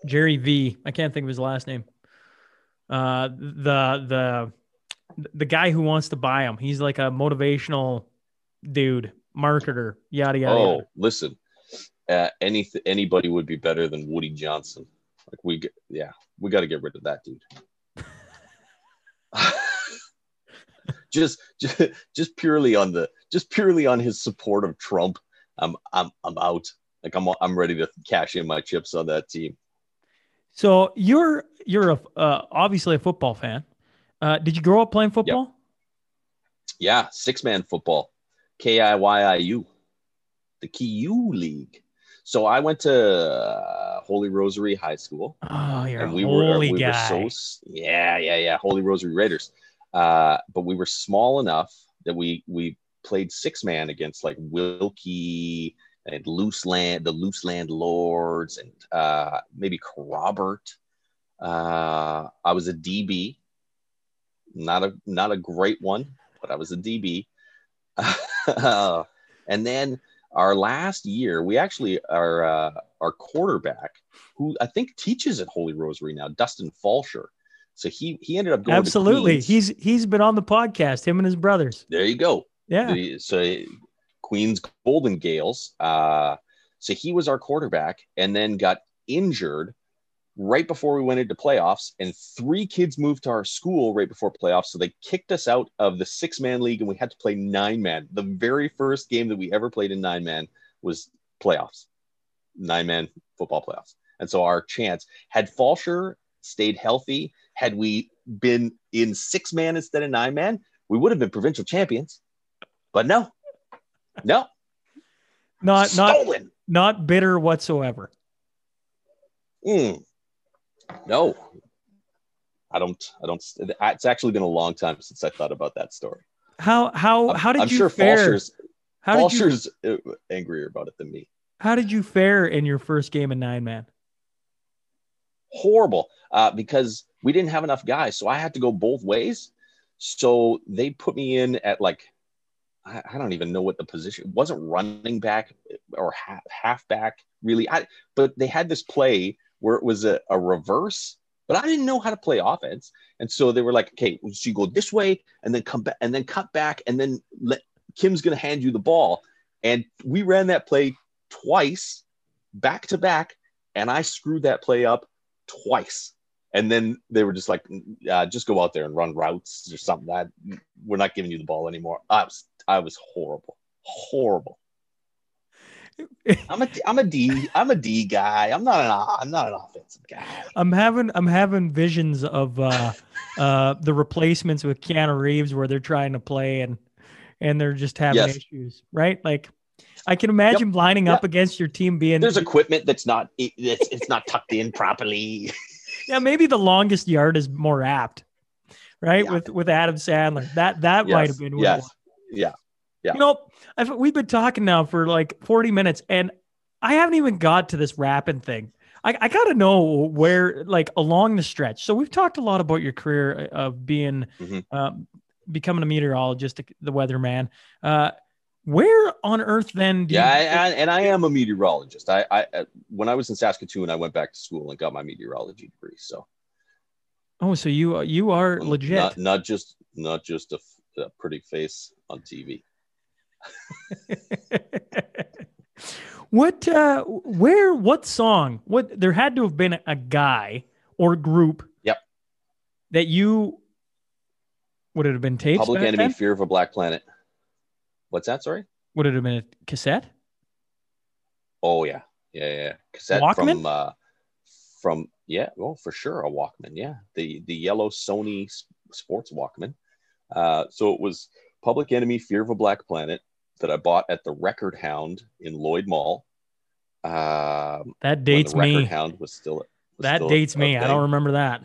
Jerry V? I can't think of his last name. Uh the the the guy who wants to buy him. He's like a motivational dude, marketer, yada yada. oh, yada. listen. Uh, any anybody would be better than Woody Johnson. Like we, yeah, we got to get rid of that dude. just, just, just purely on the, just purely on his support of Trump. I'm, I'm, I'm out. Like I'm, I'm ready to cash in my chips on that team. So you're you're a uh, obviously a football fan. Uh, did you grow up playing football? Yeah, six man football, K I Y I U, the KU League. So I went to uh, Holy Rosary High School. Oh, you're and a we were holy we guy. were so yeah yeah yeah Holy Rosary Raiders, uh, but we were small enough that we we played six man against like Wilkie and Luseland, the Luseland Lords, and uh, maybe Robert. Uh, I was a DB, not a not a great one, but I was a DB. and then our last year, we actually our uh, our quarterback, who I think teaches at Holy Rosary now, Dustin Falsher. So he he ended up going Absolutely. He's he's been on the podcast, him and his brothers. there you go. Yeah. So Queens Golden Gaels. Uh, so he was our quarterback, and then got injured right before we went into playoffs. And three kids moved to our school right before playoffs, so they kicked us out of the six man league, and we had to play nine man. The very first game that we ever played in nine man was playoffs, nine man football playoffs. And so our chance had Falsher stayed healthy, had we been in six man instead of nine man, we would have been provincial champions. But no, no, Not not stolen. not bitter whatsoever. Mm. No, I don't. I don't. It's actually been a long time since I thought about that story. How how how did I'm you sure fare? Falsher's, how did you uh, angrier about it than me. how did you fare in your first game in nine man? Horrible, uh, because we didn't have enough guys, so I had to go both ways. So they put me in at like I, I don't even know what the position it wasn't running back or half halfback really. I but they had this play where it was a, a reverse, but I didn't know how to play offense, and so they were like, okay, so you go this way and then come back and then cut back and then let Kim's gonna hand you the ball, and we ran that play twice, back to back, and I screwed that play up twice. And then they were just like, uh, just go out there and run routes or something. That we're not giving you the ball anymore. I was, I was horrible, horrible. I'm a I'm a D I'm a D guy. I'm not an I'm not an offensive guy. I'm having I'm having visions of uh uh the replacements with Keanu Reeves where they're trying to play and and they're just having Yes. issues, right? Like I can imagine lining up against your team being There's equipment that's not it's, it's not tucked in properly. yeah, maybe the longest yard is more apt, right? Yeah. With with Adam Sandler, that that might have been yes. Yeah. Yeah. You know, I've, we've been talking now for like 40 minutes, and I haven't even got to this rapping thing. I, I got to know where, like, along the stretch. So we've talked a lot about your career of being, Mhm. um, becoming a meteorologist, the weatherman. Uh, where on earth then? Do Yeah, I, you, I, and I am a meteorologist. I, I uh, when I was in Saskatoon, I went back to school and got my meteorology degree. So oh, so you you are legit. not not just not just a pretty face on TV. what uh where what song what there had to have been a guy or group Yep. that you would it have been tapes Public Enemy, then? Fear of a Black Planet. What's that? Sorry. would it have been a cassette Oh yeah, yeah, yeah. yeah. Cassette Walkman? from uh, from yeah, well for sure a Walkman. Yeah, the the yellow Sony Sports Walkman. Uh, so it was Public Enemy, Fear of a Black Planet that I bought at the Record Hound in Lloyd Mall. Um, that dates the Record me Hound was still was that still dates a me i don't remember that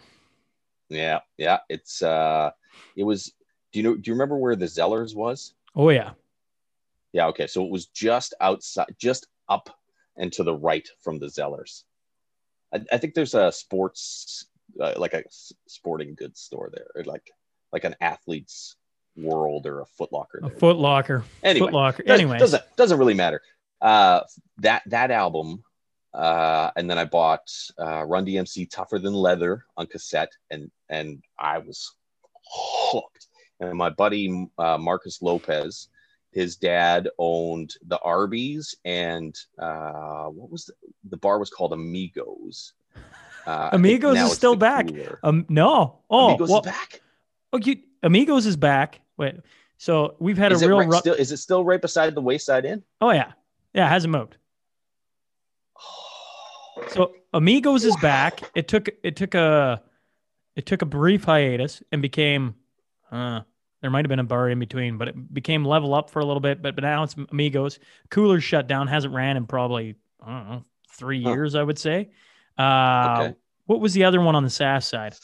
Yeah, yeah. It's uh, it was. Do you know? Do you remember where the Zellers was? oh yeah Yeah. Okay. So it was just outside, just up and to the right from the Zellers. I, I think there's a sports, uh, like a sporting goods store there, like like an athlete's world or a Footlocker. A Footlocker. foot Anyway, foot locker Does- anyway doesn't doesn't really matter. Uh, that that album, uh, and then I bought uh, Run DMC Tougher Than Leather on cassette, and and I was hooked. And my buddy uh, Marcus Lopez, his dad owned the Arby's, and uh, what was the, the bar was called Amigos. Uh, Amigos is still back. Um no oh Amigos well, is back. oh you amigos is back wait so we've had Is a real right, ru- still? Is it still right beside the Wayside Inn? oh yeah yeah it hasn't moved So Amigos is back. It took it took a it took a brief hiatus and became uh there might have been a bar in between, but it became level up for a little bit. But but now it's Amigos. Cooler's shut down, hasn't ran in probably I don't know three Huh. years, I would say. Uh, Okay. What was the other one on the SAS side?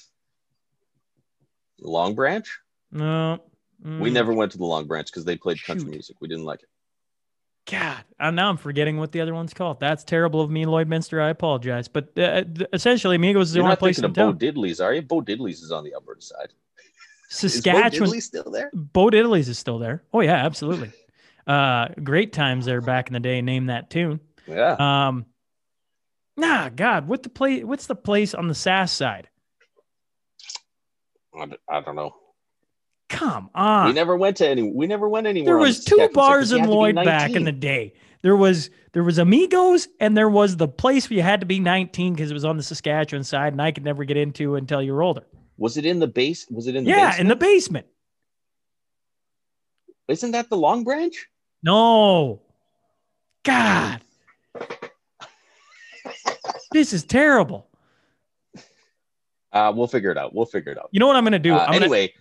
Long Branch. No, We mm, never went to the Long Branch because they played country music. We didn't like it. God, uh, now I'm forgetting what the other one's called. That's terrible of me, Lloydminster. I apologize, but uh, essentially, Amigos is the only place in of Bo. Diddley's, are you? Bo Diddley's is on the Alberta side. Saskatchewan. Is Bo still there? Bo Diddley's is still there. Oh yeah, absolutely. uh, great times there back in the day. Name that tune. Yeah. Um, nah, God, what the play? What's the place on the SAS side? I don't know. Come on. we never went to any. We never went anywhere. there was two Saskatchewan side 'cause bars in to Lloyd back in the day. There was there was Amigos and there was the place where you had to be 19 because it was on the Saskatchewan side, and I could never get into until you were older. Was it in the base? Was it in the yeah, basement? in the basement. Isn't that the Long Branch? No. God. this is terrible. Uh, we'll figure it out. We'll figure it out. You know what I'm gonna do? Uh, I'm gonna anyway,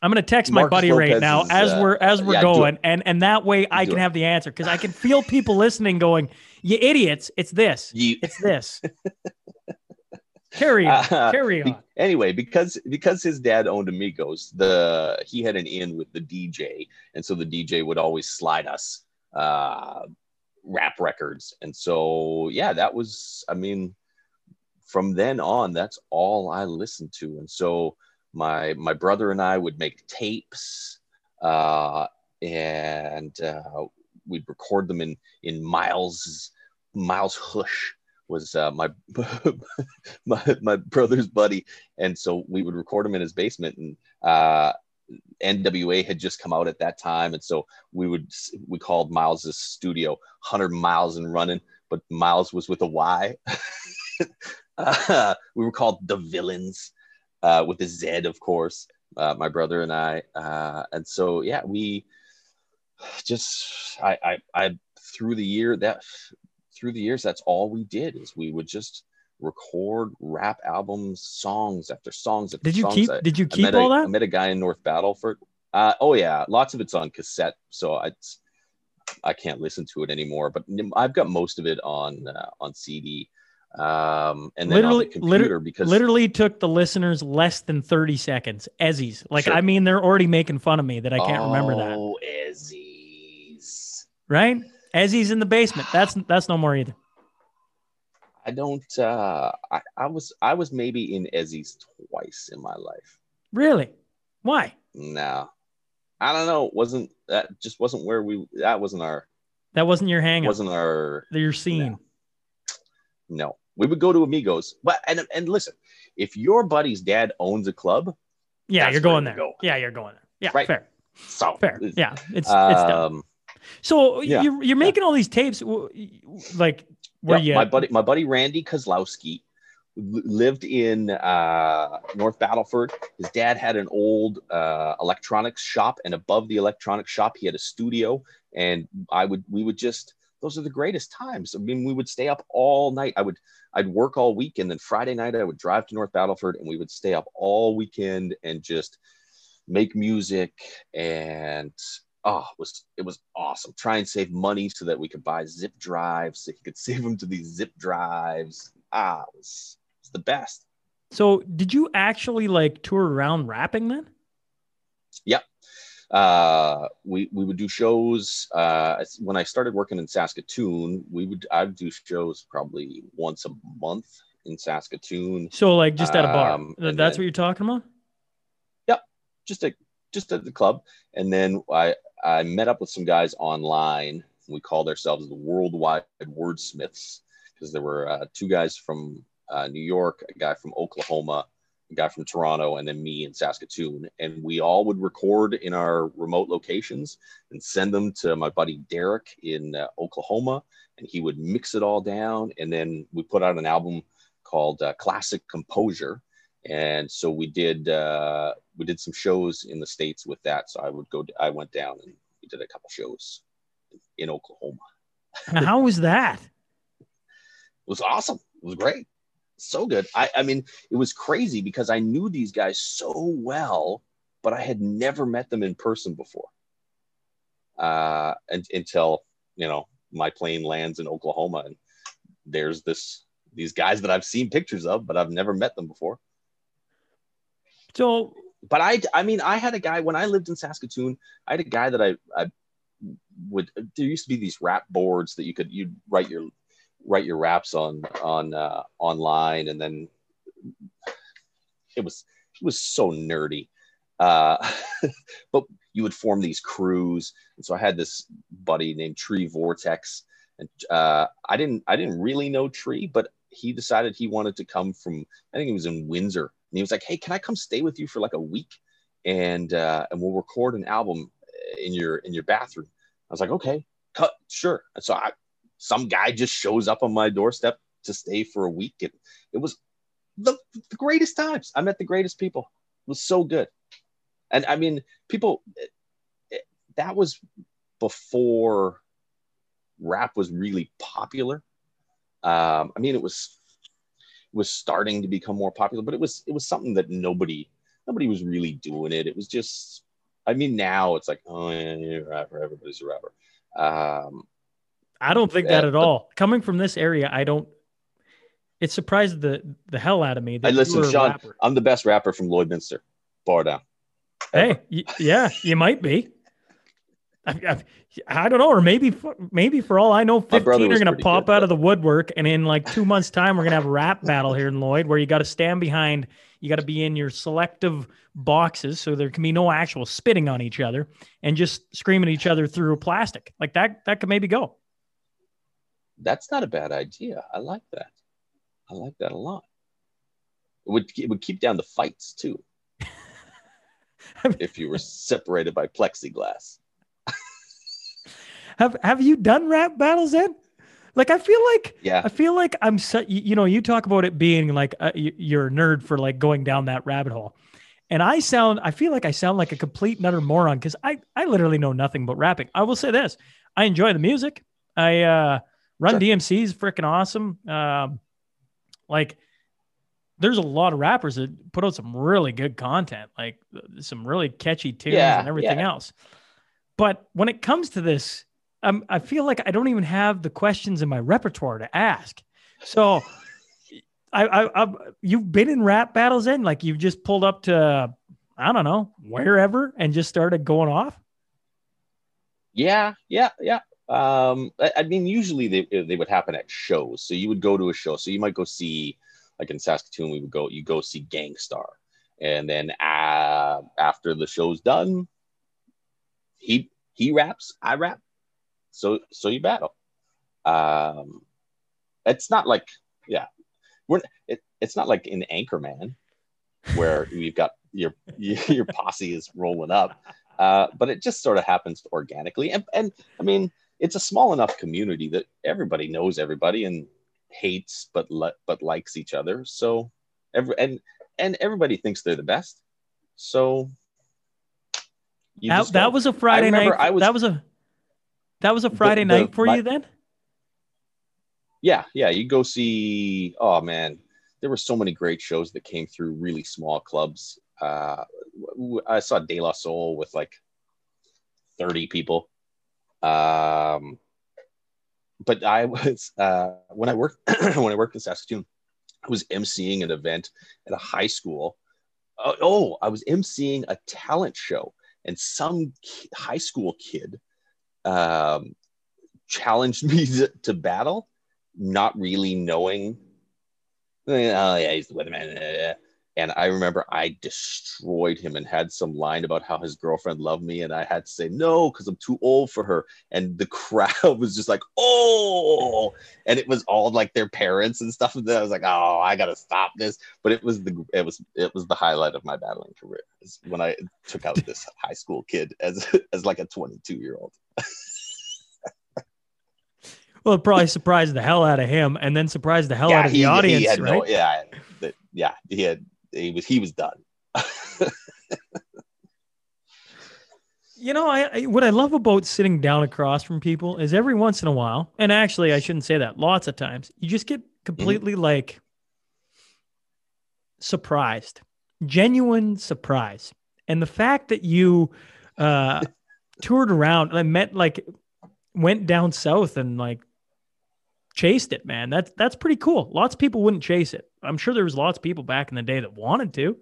I'm gonna text my Marcus buddy right now is, as uh, we're as we're yeah, going, and and that way I can it. have the answer because I can feel people listening going, "You idiots! It's this. you. It's this." Carry on. Uh, Carry on. anyway, because because his dad owned Amigos, the he had an in with the DJ, and so the DJ would always slide us uh, rap records, and so yeah, that was I mean, from then on, that's all I listened to, and so my my brother and I would make tapes, uh, and uh, we'd record them in in Miles Miles Hush was uh, my my my brother's buddy, and so we would record him in his basement. And uh, NWA had just come out at that time, and so we would we called Miles's studio Hundred Miles and Running, but Miles was with a Y. uh, we were called the Villains uh, with a Z, of course. Uh, my brother and I, uh, and so yeah, we just I, I I through the year that through the years that's all we did is we would just record rap albums songs after songs after Did you songs. keep? I, Did you I keep all a, I that? met a guy in North Battleford. Uh, oh yeah, lots of it's on cassette, so I I can't listen to it anymore. But I've got most of it on uh, on CD, um, and then Literally- on the computer liter- because Literally took the listeners less than 30 seconds. Ezzy's. Like, Sure. I mean, they're already making fun of me that I can't remember that. Oh, Ezzy's. Right? Ezzy's in the basement. That's that's no more either. I don't. Uh, I, I was I was maybe in Ezzy's twice in my life. Really? Why? No, I don't know. Wasn't that just wasn't where we? That wasn't our. That wasn't your hangout. Wasn't our. your scene. No, we would go to Amigos. But and and listen, if your buddy's dad owns a club, Yeah, you're going there. go. Yeah, you're going there. Yeah, Right. fair. so Fair. Yeah, it's it's done. Um, So yeah, you're you're making all these tapes, like where yeah, you my buddy, my buddy Randy Kozlowski lived in uh, North Battleford. His dad had an old uh, electronics shop, and above the electronics shop, he had a studio. And I would, we would just, those are the greatest times. I mean, we would stay up all night. I would, I'd work all week, and then Friday night I would drive to North Battleford, and we would stay up all weekend and just make music and oh it was it was awesome try and save money so that we could buy zip drives so he could save them to these zip drives ah it was, it was the best So did you actually like tour around rapping then? Uh we we would do shows uh when i started working in saskatoon we would i'd do shows probably once a month in saskatoon So like just at a bar. Um, That's then- what you're talking about? Yep. Just at just at the club and then i i met up with some guys online we called ourselves the worldwide wordsmiths because there were uh, two guys from uh, new york a guy from oklahoma a guy from toronto and then me in saskatoon and we all would record in our remote locations and send them to my buddy derek in uh, oklahoma and he would mix it all down and then we put out an album called uh, classic composure and so we did uh, we did some shows in the states with that. So I would go. I went down and we did a couple shows in Oklahoma. How was that? It was awesome. It was great. So good. I, I mean, it was crazy because I knew these guys so well, but I had never met them in person before. Uh, and, until you know my plane lands in Oklahoma, and there's this these guys that I've seen pictures of, but I've never met them before. So but I, I mean, I had a guy when I lived in Saskatoon. I had a guy that I, I would. There used to be these rap boards that you could you'd write your write your raps on on uh, online, and then it was it was so nerdy. Uh, but you would form these crews, and so I had this buddy named Tree Vortex, and uh, I didn't I didn't really know Tree, but he decided he wanted to come from. I think he was in Windsor, and he was like, "Hey, can I come stay with you for like a week, and uh, and we'll record an album in your in your bathroom?" I was like, "Okay, cut, sure." And so I, some guy just shows up on my doorstep to stay for a week. It it was the, the greatest times. I met the greatest people. It was so good, and I mean, people. It, it, that was before rap was really popular. Um, I mean, it was was starting to become more popular, but it was it was something that nobody nobody was really doing it. It was just, I mean, now it's like, oh yeah, you're a rapper, everybody's a rapper. Um, I don't think that at all. Coming from this area, I don't. It surprised the the hell out of me. That I listen, Sean. rapper. I'm the best rapper from Lloydminster, bar down. Hey, y- yeah, you might be. I, I, I don't know, or maybe for, maybe for all I know, fifteen are going to pop good, out of the woodwork, and in like two months' time, we're going to have a rap battle here in Lloyd, where you got to stand behind. You got to be in your selective boxes, so there can be no actual spitting on each other, and just screaming at each other through plastic. Like that, that could maybe go. That's not a bad idea. I like that. I like that a lot. It would it would keep down the fights too. if you were separated by plexiglass. Have Have you done rap battles, Ed? Like I feel like Yeah. I feel like I'm so, you, know, you talk about it being like uh, you- you're a nerd for like going down that rabbit hole. And I sound, I feel like I sound like a complete and utter moron because I, I literally know nothing but rapping. I will say this I enjoy the music. I uh, Run Sure. DMC is freaking awesome. Um, like, there's a lot of rappers that put out some really good content, like some really catchy tunes Yeah, and everything yeah. else. But when it comes to this, I feel like I don't even have the questions in my repertoire to ask. So, I, I, I, you've been in rap battles, then like you've just pulled up to, I don't know, wherever, and just started going off. Yeah, yeah, yeah. Um, I, I mean, usually they they would happen at shows. So you would go to a show. So you might go see, like in Saskatoon, we would go. You go see Gang Starr, and then uh, after the show's done, he he raps, I rap. So so you battle. Um, it's not like yeah, we're it, it's not like in Anchorman where you've got your your posse is rolling up. Uh, but it just sort of happens organically. And, and I mean, it's a small enough community that everybody knows everybody and hates but li- but likes each other. So every and and everybody thinks they're the best. So you That, that was a Friday night. I was- that was a that was a Friday the- night for my- you then. yeah yeah you go see oh man there were so many great shows that came through really small clubs uh i saw de la soul with like 30 people um but i was uh when i worked when i worked in saskatoon i was emceeing an event at a high school oh, oh i was emceeing a talent show and some ki- high school kid um challenged me to, to battle not really knowing. Oh yeah, he's the weatherman. And I remember I destroyed him and had some line about how his girlfriend loved me, and I had to say no because I'm too old for her. And the crowd was just like, "Oh!" And it was all like their parents and stuff. And then I was like, "Oh, I gotta stop this." But it was the it was it was the highlight of my battling career is when I took out this high school kid as as like a 22 year old. Well, it probably surprised the hell out of him, and then surprised the hell out of the audience, right? no, yeah, yeah, he had he was he was done. You know, I, I what I love about sitting down across from people is every once in a while, and actually I shouldn't say that, lots of times, you just get completely like surprised. Genuine surprise. And the fact that you uh toured around and met like went down south and like chased it, man. That's that's pretty cool. Lots of people wouldn't chase it. I'm sure there was lots of people back in the day that wanted to,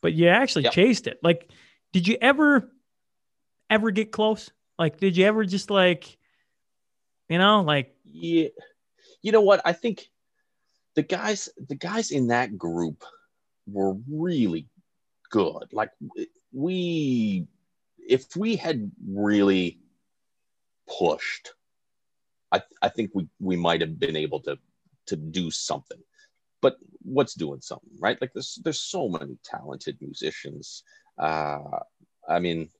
but you actually Yep. chased it. Like, did you ever ever get close? Like, did you ever just like, you know, like, yeah, you know what? I think the guys the guys in that group were really good. Like we, if we had really pushed, I I think we we might have been able to to do something. But what's doing something, right? Like there's there's so many talented musicians. Uh, I mean,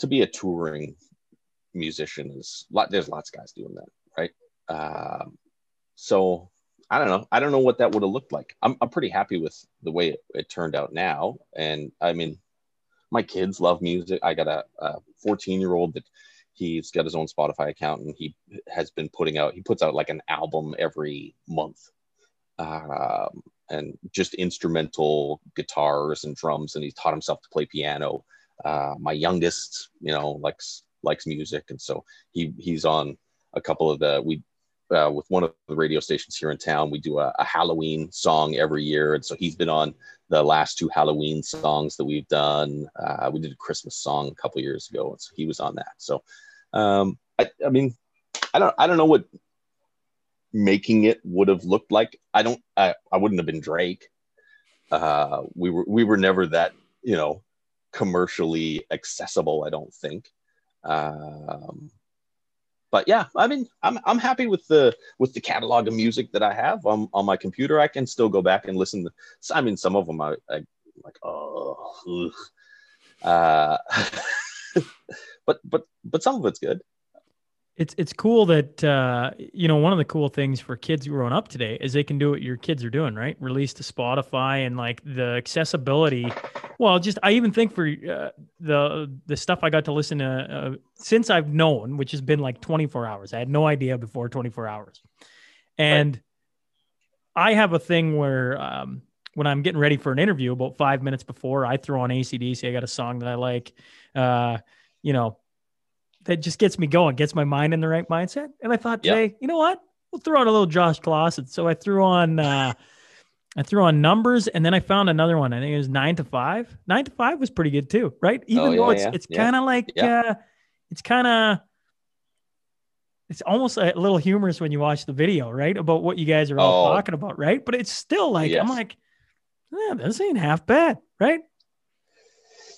to be a touring musician is lot. There's lots of guys doing that, right? Um, so I don't know. I don't know what that would have looked like. I'm, I'm pretty happy with the way it, it turned out now. And I mean, my kids love music. I got a, a 14 year old that he's got his own Spotify account and he has been putting out, he puts out like an album every month. Um, and just instrumental guitars and drums. And he's taught himself to play piano. Uh, my youngest, you know, likes likes music, and so he he's on a couple of the we uh, with one of the radio stations here in town. We do a, a Halloween song every year, and so he's been on the last two Halloween songs that we've done. Uh, we did a Christmas song a couple years ago, and so he was on that. So, um, I, I mean, I don't I don't know what making it would have looked like. I don't I, I wouldn't have been Drake. Uh, we were we were never that you know commercially accessible. I don't think. Um, but yeah, I mean, I'm I'm happy with the with the catalog of music that I have on, on my computer. I can still go back and listen. To, I mean, some of them I, I like oh, uh, but but but some of it's good. It's it's cool that uh, you know one of the cool things for kids growing up today is they can do what your kids are doing, right? Release to Spotify and like the accessibility Well, just I even think for uh, the the stuff I got to listen to uh, since I've known, which has been like 24 hours. I had no idea before 24 hours, and I have a thing where um, when I'm getting ready for an interview, about five minutes before, I throw on ACDC. I got a song that I like, uh, you know, that just gets me going, gets my mind in the right mindset. And I thought Yeah. today, you know what? We'll throw on a little Josh Clausen. So I threw on. Uh, I threw on numbers and then I found another one. I think it was nine to five. Nine to five was pretty good too, right? Even Oh, though yeah, it's yeah, it's kind of like Yeah. uh it's kind of it's almost a little humorous when you watch the video, right? About what you guys are all Oh. talking about, right? But it's still like I'm like, yeah, this ain't half bad, right?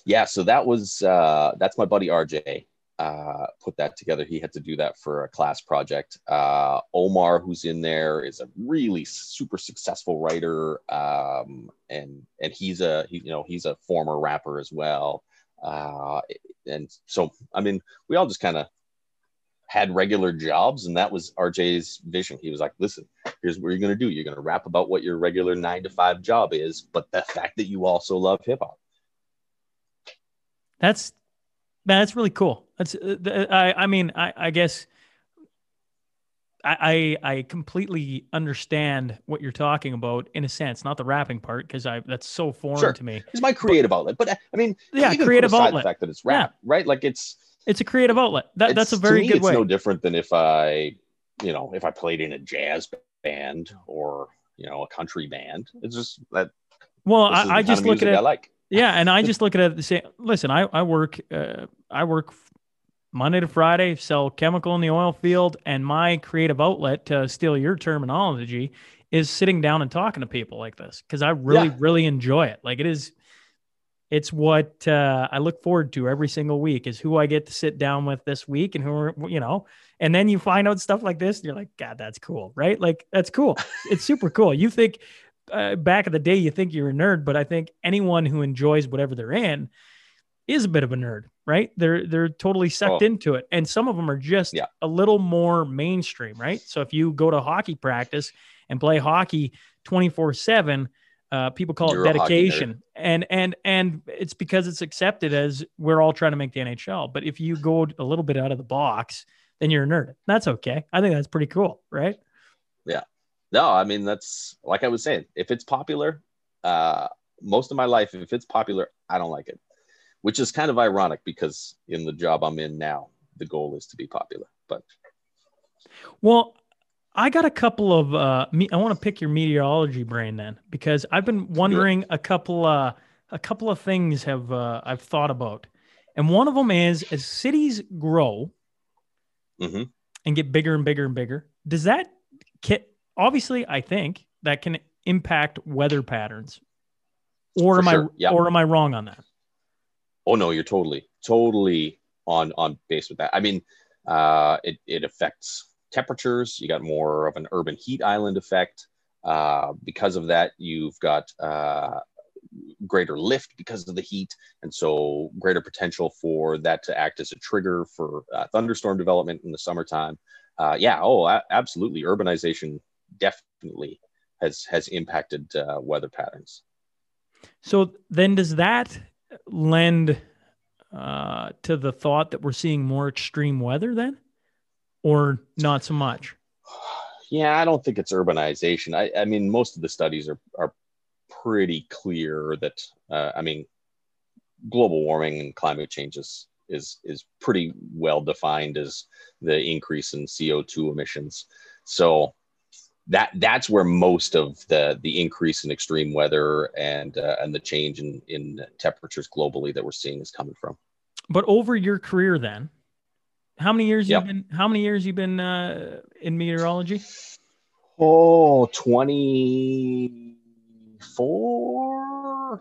Yeah, so that was uh, that's my buddy RJ uh, put that together. He had to do that for a class project. Uh, Omar, who's in there, is a really super successful writer, um, and and he's a he, you know he's a former rapper as well. Uh, and so I mean, we all just kind of had regular jobs, and that was RJ's vision. He was like, "Listen, here's what you're gonna do. You're gonna rap about what your regular nine to five job is, but the fact that you also love hip hop." That's man, that's really cool. That's uh, I I mean I I guess I I I completely understand what you're talking about in a sense, not the rapping part because I that's so foreign Sure. to me. It's my creative outlet. But I mean, Yeah, creative outlet. The fact that it's rap, right? Like it's It's a creative outlet. That that's a it's- to very me, good it's way. no different than if I, you know, if I played in a jazz band or you know a country band. It's just that. well, this is the I, I just look at it. I like. Yeah, and I just look at it the same. Listen, I I work uh, I work Monday to Friday, sell chemical in the oil field, and my creative outlet, to steal your terminology, is sitting down and talking to people like this because I really Yeah. really enjoy it. Like it is, it's what uh, I look forward to every single week is who I get to sit down with this week and who are you know. And then you find out stuff like this, and you're like, God, that's cool, right? Like that's cool. it's super cool. You think uh, back in the day, you think you're a nerd, but I think anyone who enjoys whatever they're in is a bit of a nerd, right? They're they're totally sucked Oh. into it, and some of them are just Yeah. a little more mainstream, right? So if you go to hockey practice and play hockey twenty four seven. Uh, people call You're it a hockey nerd. dedication, and and and it's because it's accepted as we're all trying to make the NHL. But if you go a little bit out of the box, then you're a nerd. That's okay. I think that's pretty cool, right? No, I mean that's like I was saying. If it's popular, uh, most of my life, if it's popular, I don't like it, which is kind of ironic because in the job I'm in now, the goal is to be popular. But Well, I got a couple of. Uh, me, I want to pick your meteorology brain then, because I've been wondering a couple. Uh, a couple of things have uh, I've thought about, and one of them is as cities grow mm-hmm. and get bigger and bigger and bigger, does that obviously? I think that can impact weather patterns, or For am I yeah. or am I wrong on that? Oh no, you're totally, totally on on base with that. I mean, uh, it it affects temperatures. You got more of an urban heat island effect. Uh, because of that, you've got uh, greater lift because of the heat, and so greater potential for that to act as a trigger for uh, thunderstorm development in the summertime. Uh, yeah, oh, a- absolutely. Urbanization definitely has has impacted uh, weather patterns. So then, does that lend uh, to the thought that we're seeing more extreme weather then, or not so much? Yeah, I don't think it's urbanization. I, I mean, most of the studies are, are pretty clear that, uh, I mean, global warming and climate change is, is, is pretty well defined as the increase in CO2 emissions. So that that's where most of the, the increase in extreme weather and, uh, and the change in, in temperatures globally that we're seeing is coming from. But over your career, then, how many years Yep. you've been? How many years you've been uh, in meteorology? Oh, 24.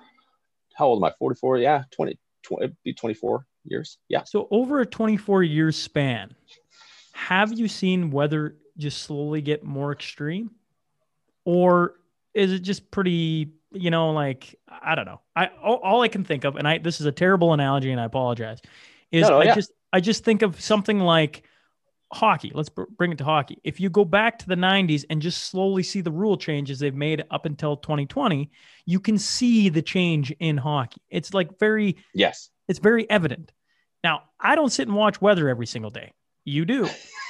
How old am I? 44. Yeah, 20, 20 it'd be 24 years. Yeah. So over a 24 year span, have you seen weather just slowly get more extreme, or is it just pretty? You know, like I don't know. I all, all I can think of, and I this is a terrible analogy, and I apologize. Is No, no, I yeah. just I just think of something like hockey. Let's br- bring it to hockey. If you go back to the 90s and just slowly see the rule changes they've made up until 2020, you can see the change in hockey. It's like very Yes. it's very evident. Now, I don't sit and watch weather every single day. You do.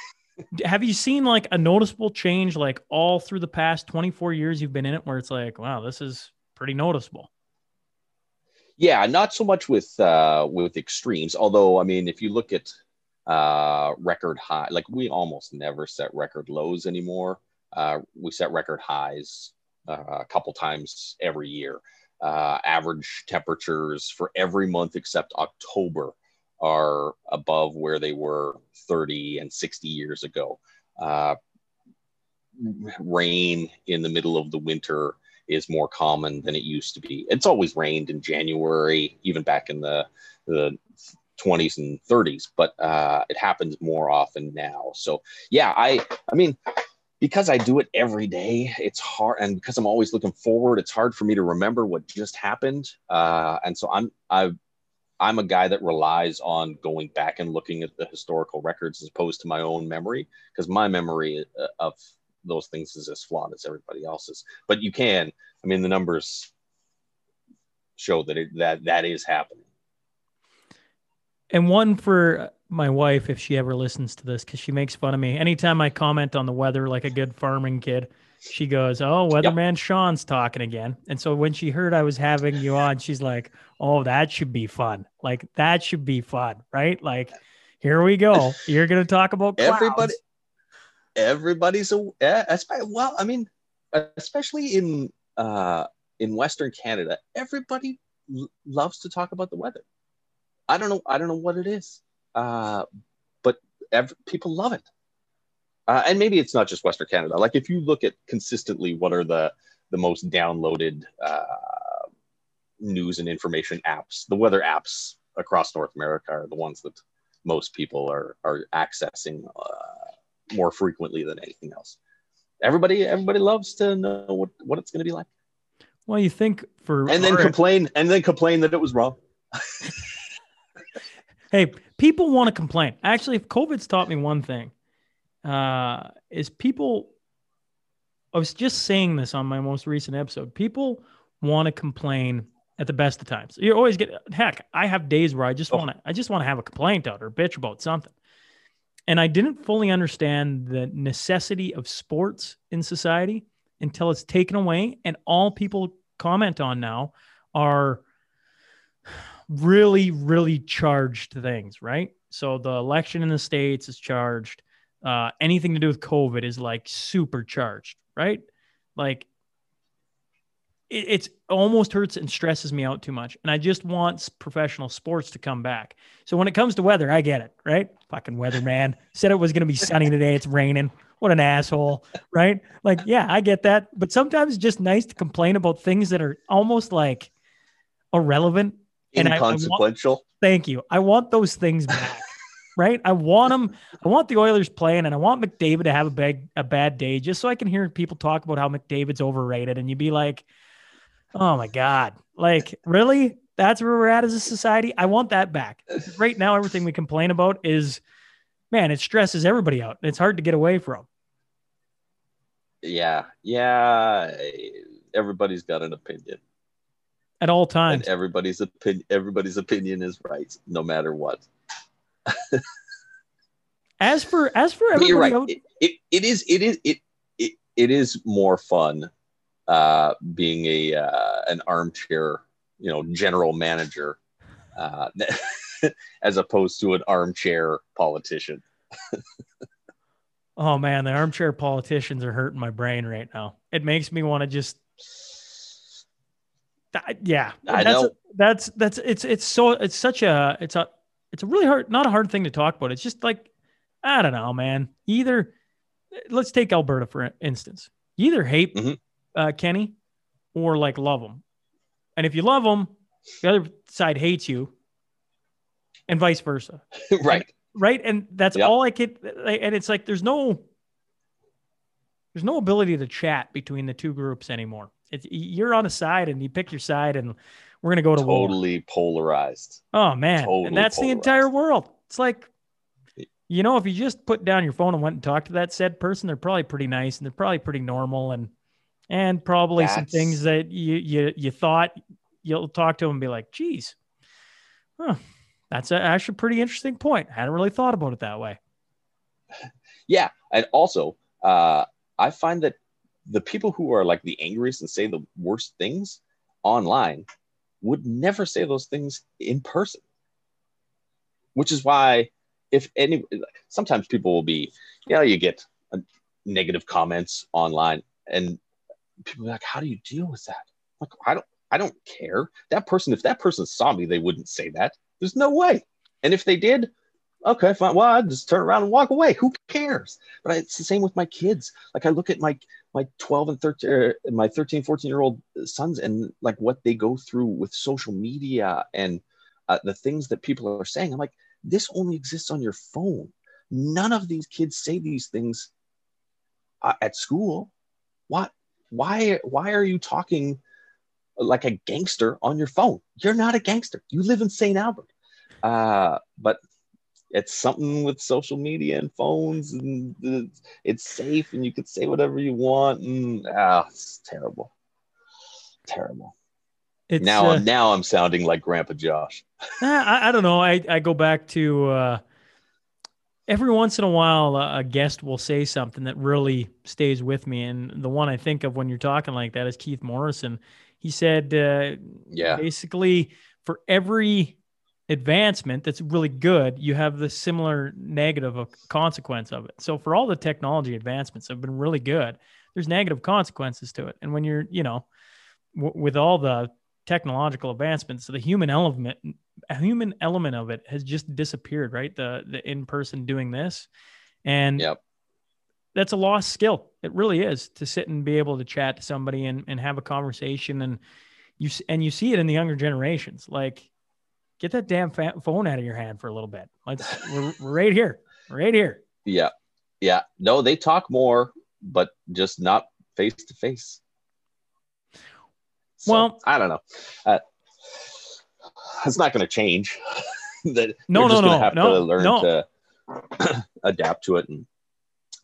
Have you seen like a noticeable change like all through the past 24 years you've been in it where it's like, wow, this is pretty noticeable? Yeah, not so much with uh, with extremes. Although, I mean, if you look at uh, record high, like we almost never set record lows anymore. Uh, we set record highs uh, a couple times every year. Uh, average temperatures for every month except October are above where they were 30 and 60 years ago. Uh, rain in the middle of the winter is more common than it used to be. It's always rained in January, even back in the the 20s and 30s, but uh, it happens more often now. So yeah, I I mean, because I do it every day, it's hard, and because I'm always looking forward, it's hard for me to remember what just happened. Uh, and so I'm I I'm a guy that relies on going back and looking at the historical records as opposed to my own memory, because my memory uh, of those things is as flawed as everybody else's. But you can, I mean, the numbers show that it, that that is happening. And one for my wife, if she ever listens to this, because she makes fun of me. Anytime I comment on the weather like a good farming kid, she goes, Oh, weatherman Sean's talking again. And so when she heard I was having you on, she's like, Oh, that should be fun. Like, that should be fun, right? Like, here we go. You're going to talk about clouds. Everybody, everybody's a yeah, well. I mean, especially in uh, in Western Canada, everybody l- loves to talk about the weather. I don't know. I don't know what it is, uh, but ev- people love it. Uh, and maybe it's not just Western Canada. Like if you look at consistently, what are the the most downloaded uh, news and information apps? The weather apps across North America are the ones that most people are are accessing uh, more frequently than anything else. Everybody everybody loves to know what, what it's going to be like, Well, you think for and then our- complain and then complain that it was wrong. Hey, people want to complain. Actually, if COVID's taught me one thing, uh, is people. I was just saying this on my most recent episode. People want to complain at the best of times. You always get heck. I have days where I just Oh. want to. I just want to have a complaint out or bitch about something. And I didn't fully understand the necessity of sports in society until it's taken away, and all people comment on now are really, really charged things, right? So the election in the states is charged. Uh, anything to do with COVID is like super charged, right? Like it, it's almost hurts and stresses me out too much. And I just want professional sports to come back. So when it comes to weather, I get it, right? Fucking weatherman said it was going to be sunny today. It's raining. What an asshole, right? Like, yeah, I get that. But sometimes it's just nice to complain about things that are almost like irrelevant And I- I want- Inconsequential. Thank you. I want those things back. right? I want them. I want the Oilers playing, and I want McDavid to have a bad a bad day, just so I can hear people talk about how McDavid's overrated, and you'd be like, "Oh my god, like really? That's where we're at as a society. I want that back. Right now, everything we complain about is, man, it stresses everybody out. It's hard to get away from. yeah, yeah. Everybody's got an opinion, At all times. and everybody's opinion everybody's opinion is right, no matter what. As for as for But you're everybody right. out, It, it, it is it is it, it it is more fun uh, being a uh, an armchair, you know, general manager, uh, as opposed to an armchair politician. oh man, the armchair politicians are hurting my brain right now. It makes me want to just yeah, I that's know. that's that's it's it's so it's such a it's a it's a really hard not a hard thing to talk about. It's just like I don't know, man. Either let's take Alberta for instance. You either hate Mhm. uh, Kenney or like love him, and if you love him, the other side hates you, and vice versa right. right and that's Yep. all i could and it's like there's no there's no ability to chat between the two groups anymore it's you're on a side and you pick your side and we're gonna go to war Totally polarized. oh man totally and that's the entire world it's like you know, if you just put down your phone and went and talked to that said person, they're probably pretty nice and they're probably pretty normal and and probably some things that you you you thought you'll talk to them and be like, geez, huh, that's a, actually a pretty interesting point. I hadn't really thought about it that way. Yeah, and also, uh, I find that the people who are like the angriest and say the worst things online would never say those things in person. Which is why, if any, sometimes people will be, you know, you get uh, negative comments online, and people are like, "How do you deal with that?" Like, I don't, I don't care. That person, if that person saw me, they wouldn't say that. There's no way. And if they did, okay, fine. Well, I just turn around and walk away. Who cares? But I, it's the same with my kids. Like I look at my my 12 and 13, er, my 13, 14 year old sons and like what they go through with social media and uh, the things that people are saying. I'm like, this only exists on your phone. None of these kids say these things uh, at school. What? Why? Why are you talking like a gangster on your phone? You're not a gangster. You live in St. Albert. Uh, but it's something with social media and phones and the, it's safe and you can say whatever you want and ah, it's terrible terrible It's now uh, i'm now i'm sounding like grandpa josh I, I don't know. I, I go back to uh, every once in a while, a, a guest will say something that really stays with me. And the one I think of when you're talking like that is Keith Morrison. He said, uh, yeah basically, for every advancement that's really good, you have the similar negative consequence of it. So for all the technology advancements have been really good, there's negative consequences to it. And when you're, you know, w- with all the technological advancements, so the human element, human element of it has just disappeared, right? The the in person doing this, and Yep. that's a lost skill. It really is to sit and be able to chat to somebody and, and have a conversation and you and you see it in the younger generations. Like, get that damn phone out of your hand for a little bit. Let's we're, we're right here, right here. yeah yeah no they talk more but just not face to face Well- i don't know uh, it's not going to change that No, no, no, have no, to learn no. to adapt to it and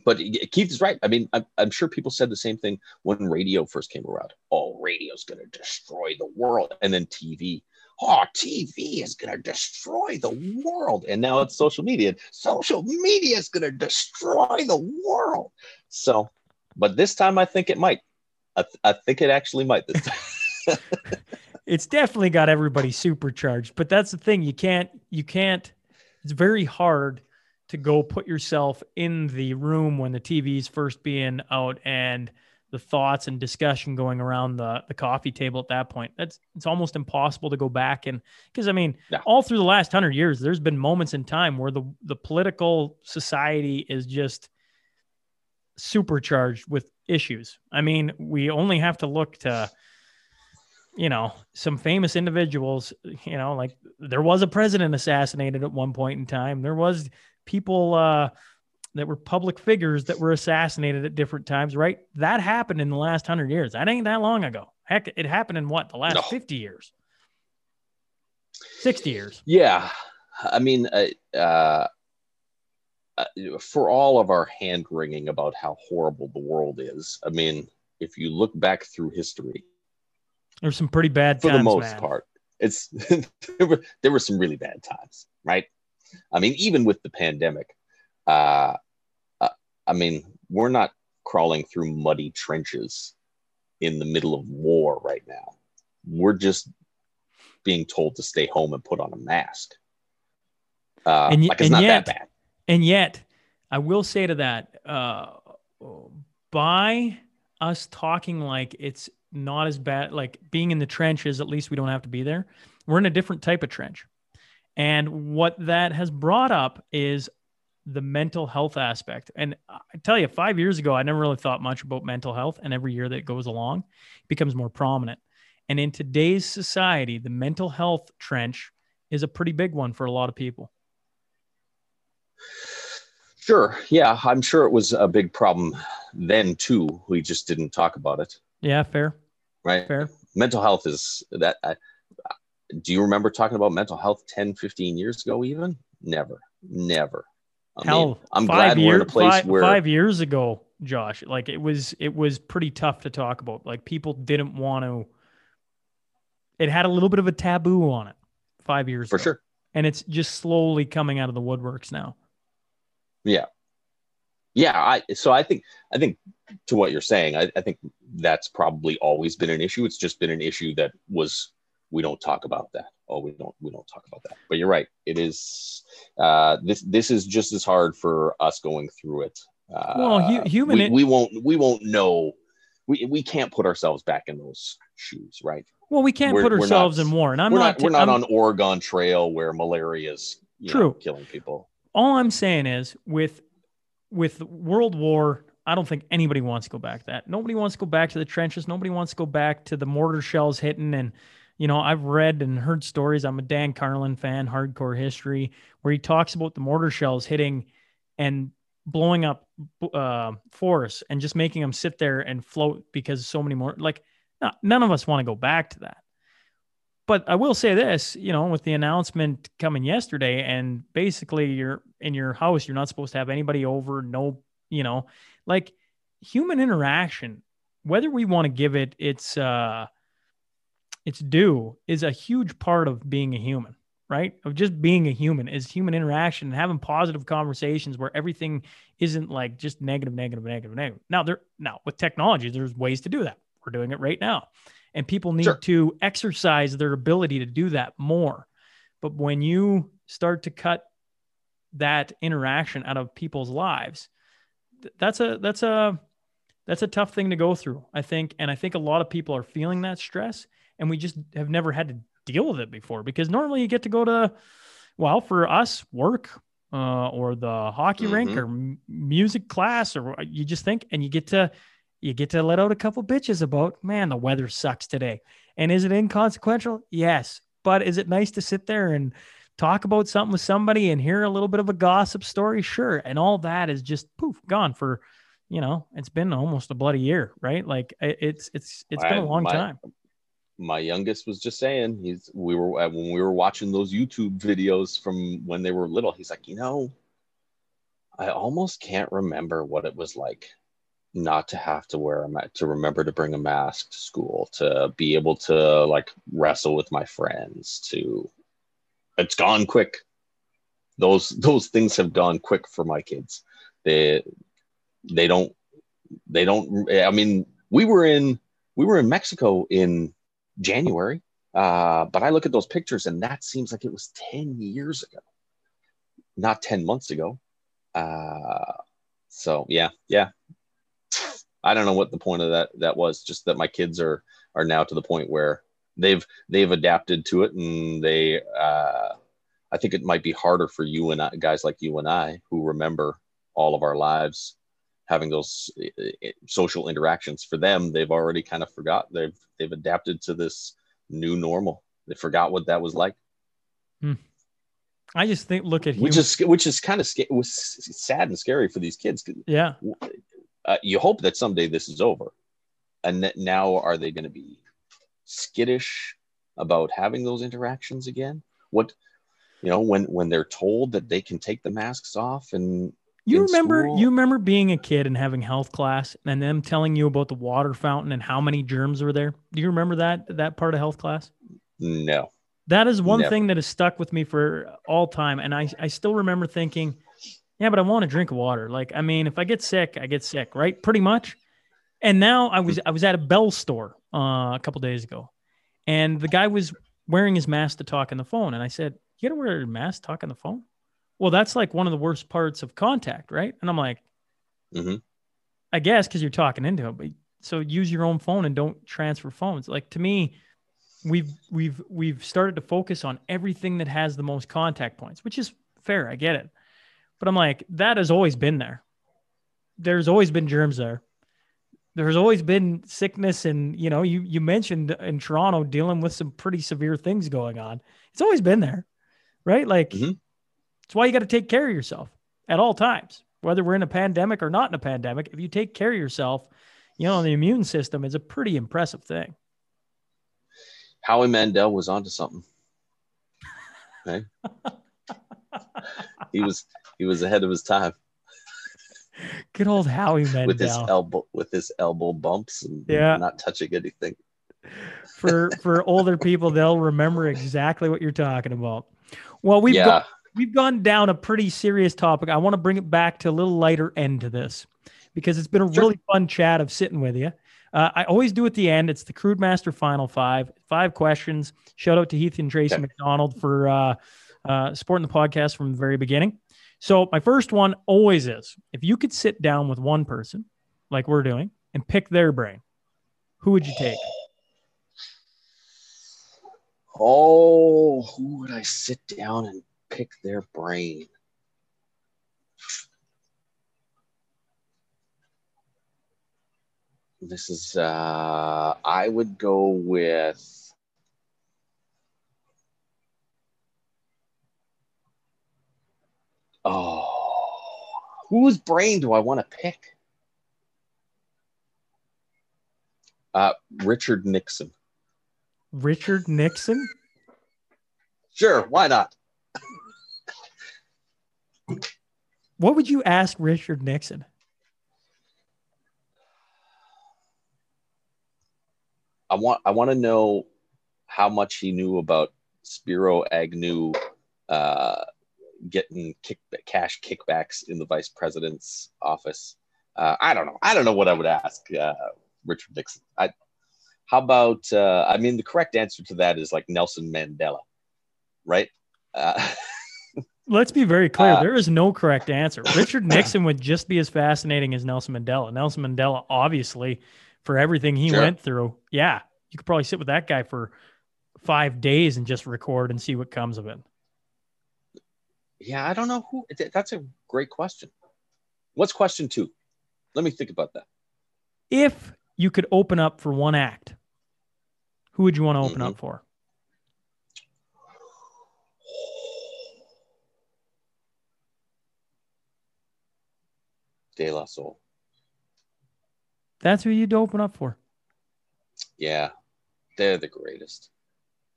but Keith is right. I mean, I'm, I'm sure people said the same thing when radio first came around. Oh, radio's going to destroy the world. And then TV. Oh, TV is going to destroy the world. And now it's social media. Social media is going to destroy the world. So, but this time I think it might. I, th- I think it actually might this time. It's definitely got everybody supercharged, but that's the thing. You can't, you can't, it's very hard to go put yourself in the room when the TV's first being out and the thoughts and discussion going around the, the coffee table at that point. That's it's almost impossible to go back and because I mean, Yeah. all through the last hundred years, there's been moments in time where the the political society is just supercharged with issues. I mean, we only have to look to you know, some famous individuals, you know, like there was a president assassinated at one point in time. There was people uh, that were public figures that were assassinated at different times, right? That happened in the last hundred years. That ain't that long ago. Heck, it happened in what the last No. 50 years, 60 years. Yeah, I mean, uh, uh, uh, for all of our hand wringing about how horrible the world is, I mean, if you look back through history, There's some pretty bad for times, the most man. part, it's there, were, there were some really bad times, right? I mean, even with the pandemic, uh, uh, I mean, we're not crawling through muddy trenches in the middle of war right now. We're just being told to stay home and put on a mask. Uh, And y- like it's and not yet- that bad. And yet, I will say to that, uh, by us talking like it's not as bad, like being in the trenches, at least we don't have to be there. We're in a different type of trench. And what that has brought up is the mental health aspect. And I tell you, five years ago, I never really thought much about mental health. And every year that goes along, it becomes more prominent. And in today's society, the mental health trench is a pretty big one for a lot of people. Sure. Yeah, I'm sure it was a big problem then too. We just didn't talk about it, Yeah, fair, right? fair. Mental health is that. I, do you remember talking about mental health 10, 15 years ago, even? Never, never. I Hell, mean, I'm five glad we're in a place five, where five years ago, Josh, like it was it was pretty tough to talk about. Like people didn't want to. It had a little bit of a taboo on it five years for ago. sure. and it's just slowly coming out of the woodworks now. Yeah, yeah, I so I think I think to what you're saying, I, I think that's probably always been an issue. It's just been an issue that was we don't talk about that. Oh, we don't we don't talk about that. But you're right. It is uh, this this is just as hard for us going through it. Uh, Well, hu- human we, we won't we won't know. We, we can't put ourselves back in those shoes, right? Well, we can't We're- put ourselves not- in war, and I'm we're not. not, we're not I'm- on Oregon Trail where malaria is you know, True. killing people. all I'm saying is with with World War, I don't think anybody wants to go back to that. Nobody wants to go back to the trenches. Nobody wants to go back to the mortar shells hitting. And you know, I've read and heard stories. I'm a Dan Carlin fan, hardcore history, where he talks about the mortar shells hitting and blowing up uh, forests and just making them sit there and float because so many more. Like, no, none of us want to go back to that. But I will say this, you know, with the announcement coming yesterday, and basically you're in your house, you're not supposed to have anybody over, no, you know, like human interaction, whether we want to give it its uh its due, is a huge part of being a human, right? Of just being a human is human interaction and having positive conversations where everything isn't like just negative, negative, negative, negative. Now there now with technology, there's ways to do that. We're doing it right now and people need Sure. to exercise their ability to do that more. But when you start to cut that interaction out of people's lives, that's a that's a that's a tough thing to go through. I think, and I think a lot of people are feeling that stress, and we just have never had to deal with it before. Because normally you get to go to, well, for us, work. Uh, or the hockey rink Mhm. or m- music class or you just think and you get to you get to let out a couple bitches about, man, the weather sucks today. And is it inconsequential? Yes. But is it nice to sit there and talk about something with somebody and hear a little bit of a gossip story? Sure. And all that is just poof, gone for, you know, it's been almost a bloody year, right? Like it- it's it's it's been a long my- time. My youngest was just saying he's we were uh, when we were watching those youtube videos from when they were little he's like you know i almost can't remember what it was like not to have to wear a mask to remember to bring a mask to school to be able to like wrestle with my friends to it's gone quick. Those those things have gone quick for my kids. They they don't they don't i mean we were in we were in mexico in January. Uh, but I look at those pictures and that seems like it was 10 years ago, not 10 months ago. Uh, so yeah, yeah. I don't know what the point of that that was. Just that my kids are are now to the point where they've they've adapted to it, and they. Uh, I think it might be harder for you and I, guys like you and I who remember all of our lives having those uh, uh, social interactions for them they've already kind of forgot they've they've adapted to this new normal. They forgot what that was like. I just think look at which is which is kind of sca- was sad and scary for these kids yeah. uh, you hope that someday this is over. And that now are they going to be skittish about having those interactions again? What you know when when they're told that they can take the masks off and You remember school. you remember being a kid and having health class and them telling you about the water fountain and how many germs were there? Do you remember that that part of health class? no That is one Never. thing that has stuck with me for all time. And I, I still remember thinking, yeah, but I want to drink water. Like, I mean, if I get sick, I get sick, right? Pretty much. And now I was I was at a Bell store uh, a couple days ago, and the guy was wearing his mask to talk on the phone. And I said, You gotta wear a mask to talk on the phone? Well, that's like one of the worst parts of contact, right? And I'm like, Mhm. I guess because you're talking into it, but so use your own phone and don't transfer phones. Like to me, we've we've we've started to focus on everything that has the most contact points, which is fair. I get it, but I'm like that has always been there. There's always been germs there. There's always been sickness, and you know, you you mentioned in Toronto dealing with some pretty severe things going on. It's always been there, right? Like Mhm. It's why you got to take care of yourself at all times, whether we're in a pandemic or not in a pandemic. If you take care of yourself, you know, the immune system is a pretty impressive thing. Howie Mandel was onto something. Okay. he was He was ahead of his time Good old Howie Mandel with his elbow with his elbow bumps and Yeah. not touching anything. for for older people, they'll remember exactly what you're talking about. Well, we've yeah. got we've gone down a pretty serious topic. I want to bring it back to a little lighter end to this because it's been a Sure. really fun chat of sitting with you. Uh, I always do at the end. It's the Crude Master Final Five, five questions. Shout out to Heath and Tracy Okay. McDonald for uh, uh, supporting the podcast from the very beginning. So my first one always is: if you could sit down with one person, like we're doing, and pick their brain, who would you take? Oh, who would I sit down and pick their brain? This is uh I would go with Oh, whose brain do I want to pick? Uh Richard Nixon. Richard Nixon. Sure, why not? What would you ask Richard Nixon? I want I want to know how much he knew about Spiro Agnew uh, getting kick, cash kickbacks in the vice president's office. Uh, I don't know. I don't know what I would ask uh, Richard Nixon. I, how about? Uh, I mean, the correct answer to that is like Nelson Mandela, right? Let's be very clear. Uh, there is no correct answer. Richard Nixon would just be as fascinating as Nelson Mandela. Nelson Mandela, obviously, for everything he Sure. went through, yeah, you could probably sit with that guy for five days and just record and see what comes of it. yeah, I don't know who. th- That's a great question. What's question two? Let me think about that. If you could open up for one act, who would you want to open Mhm. up for? De La Soul. That's who you'd open up for. Yeah, they're the greatest,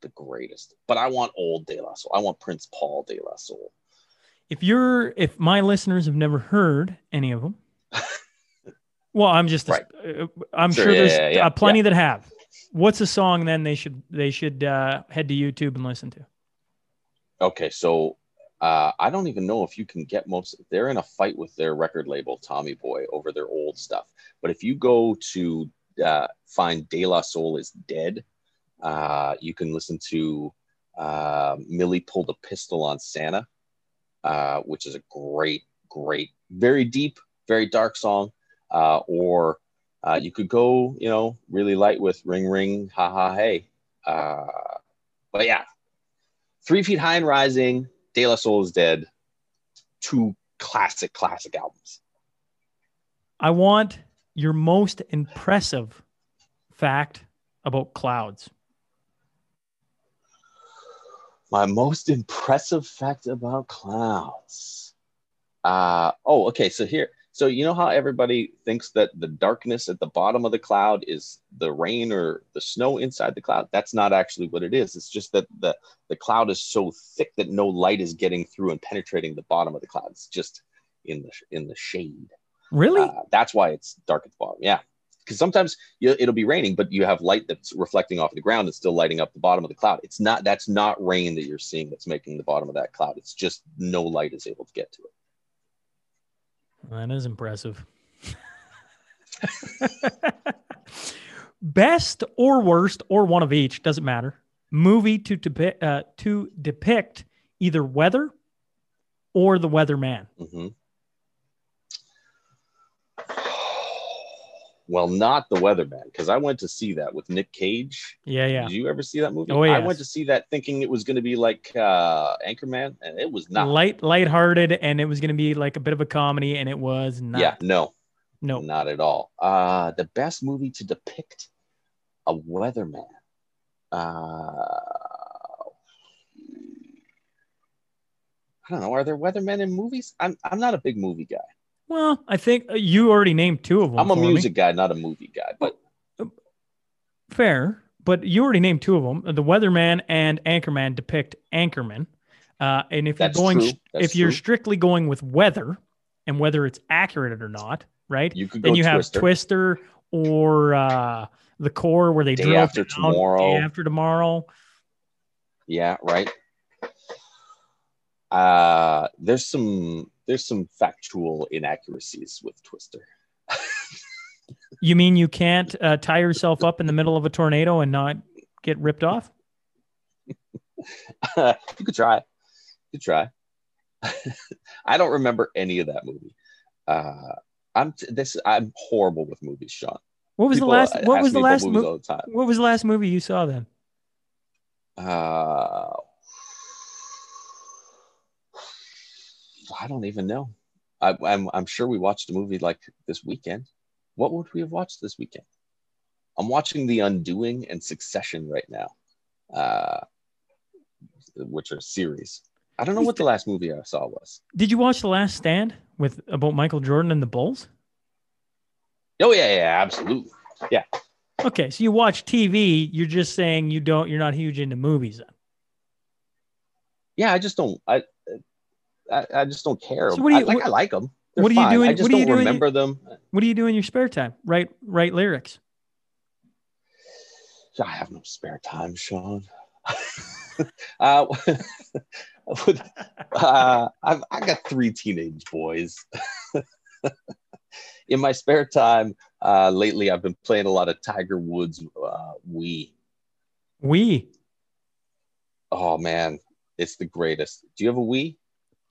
the greatest. But I want old De La Soul. I want Prince Paul De La Soul. If you're, if my listeners have never heard any of them, well, I'm just, Right. uh, I'm Sure, sure, yeah, there's yeah, yeah, uh, plenty that have. What's a song then they should they should uh, head to YouTube and listen to? Okay, so uh, I don't even know if you can get most. They're in a fight with their record label, Tommy Boy, over their old stuff. But if you go to uh, find De La Soul is Dead, uh, you can listen to uh, Millie pulled a pistol on Santa, uh, which is a great, great, very deep, very dark song. Uh, or you could go, you know, really light with Ring Ring, Ha Ha Hey. But yeah, Three Feet High and Rising, De La Soul is Dead, two classic, classic albums. I want your most impressive fact about clouds. My most impressive fact about clouds. Uh, oh, okay. So here, so you know how everybody thinks that the darkness at the bottom of the cloud is the rain or the snow inside the cloud? That's not actually what it is. It's just that the the cloud is so thick that no light is getting through and penetrating the bottom of the cloud. It's just in the in the shade. Really? Uh, that's why it's dark at the bottom. Yeah. Because sometimes you, it'll be raining, but you have light that's reflecting off the ground and still lighting up the bottom of the cloud. It's not, that's not rain that you're seeing that's making the bottom of that cloud. It's just no light is able to get to it. That is impressive. Best or worst or one of each doesn't matter. Movie to depict uh, to depict either weather or the weatherman. Mhm. Well, not the Weatherman, because I went to see that with Nick Cage. Yeah, yeah. Did you ever see that movie? Oh, I went to see that thinking it was going to be like uh, Anchorman, and it was not. Light, lighthearted, and it was going to be like a bit of a comedy, and it was not. Yeah, no, No. not at all. Uh, the best movie to depict a weatherman. Uh, I don't know. Are there weathermen in movies? I'm I'm not a big movie guy. Well, I think uh, you already named two of them. I'm a for me. music guy, not a movie guy. But Fair, but you already named two of them. The Weatherman and Anchorman depict Anchorman. Uh, and if That's you're going, if you're true. strictly going with weather and whether it's accurate or not, right? You could go Then you have Twister. Twister or uh, the core where they Day drill After down, Tomorrow. Day after tomorrow. Yeah, right. Uh, there's some there's some factual inaccuracies with Twister. You mean you can't uh, tie yourself up in the middle of a tornado and not get ripped off? you could try. You could try. I don't remember any of that movie. Uh, I'm t- this. I'm horrible with movies, Sean. What was People the last? What was the last? movie? Mo- the what was the last movie you saw then? Uh, I don't even know. I, I'm I'm sure we watched a movie like this weekend. What would we have watched this weekend? I'm watching The Undoing and Succession right now, uh, which are series. I don't know what the last movie I saw was. Did you watch The Last Dance with about Michael Jordan and the Bulls? Oh yeah, yeah, absolutely. Yeah. Okay, so you watch TV. You're just saying you don't. You're not huge into movies. Then. Yeah, I just don't. I I, I just don't care. So what do you- I, like what- I like them. what are you doing- I just what are you don't doing- remember them. What do you do in your spare time? Write write lyrics. I have no spare time, Sean. uh, with- uh, I've I got three teenage boys. In my spare time, uh, lately I've been playing a lot of Tiger Woods uh, Wii. We Oh man, it's the greatest. Do you have a Wii?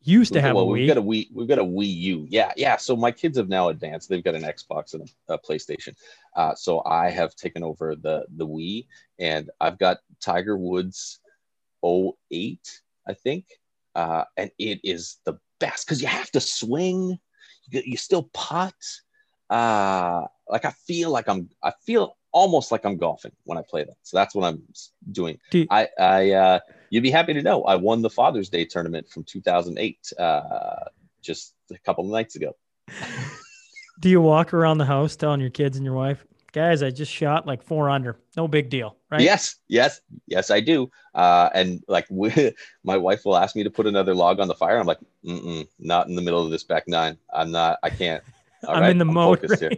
Used to got- well, a We've got a Wii. We've got a Wii U. Yeah, yeah. So my kids have now advanced. They've got an Xbox and a, a PlayStation. Uh, so I have taken over the the Wii, and I've got Tiger Woods 08, I think, uh, and it is the best because you have to swing. You, you still putt. Uh, like I feel like I'm. I feel almost like I'm golfing when I play that. So that's what I'm doing. Do you- I, I, uh, you'd be happy to know I won the Father's Day tournament from 2008 uh, just a couple of nights ago. Do you walk around the house telling your kids and your wife, guys, I just shot like four under. No big deal, right? Yes, yes, yes, I do. Uh, and like we, my wife will ask me to put another log on the fire. I'm like, Mm-mm, not in the middle of this back nine. I'm not. I can't. All I'm right, in the mode. focused here.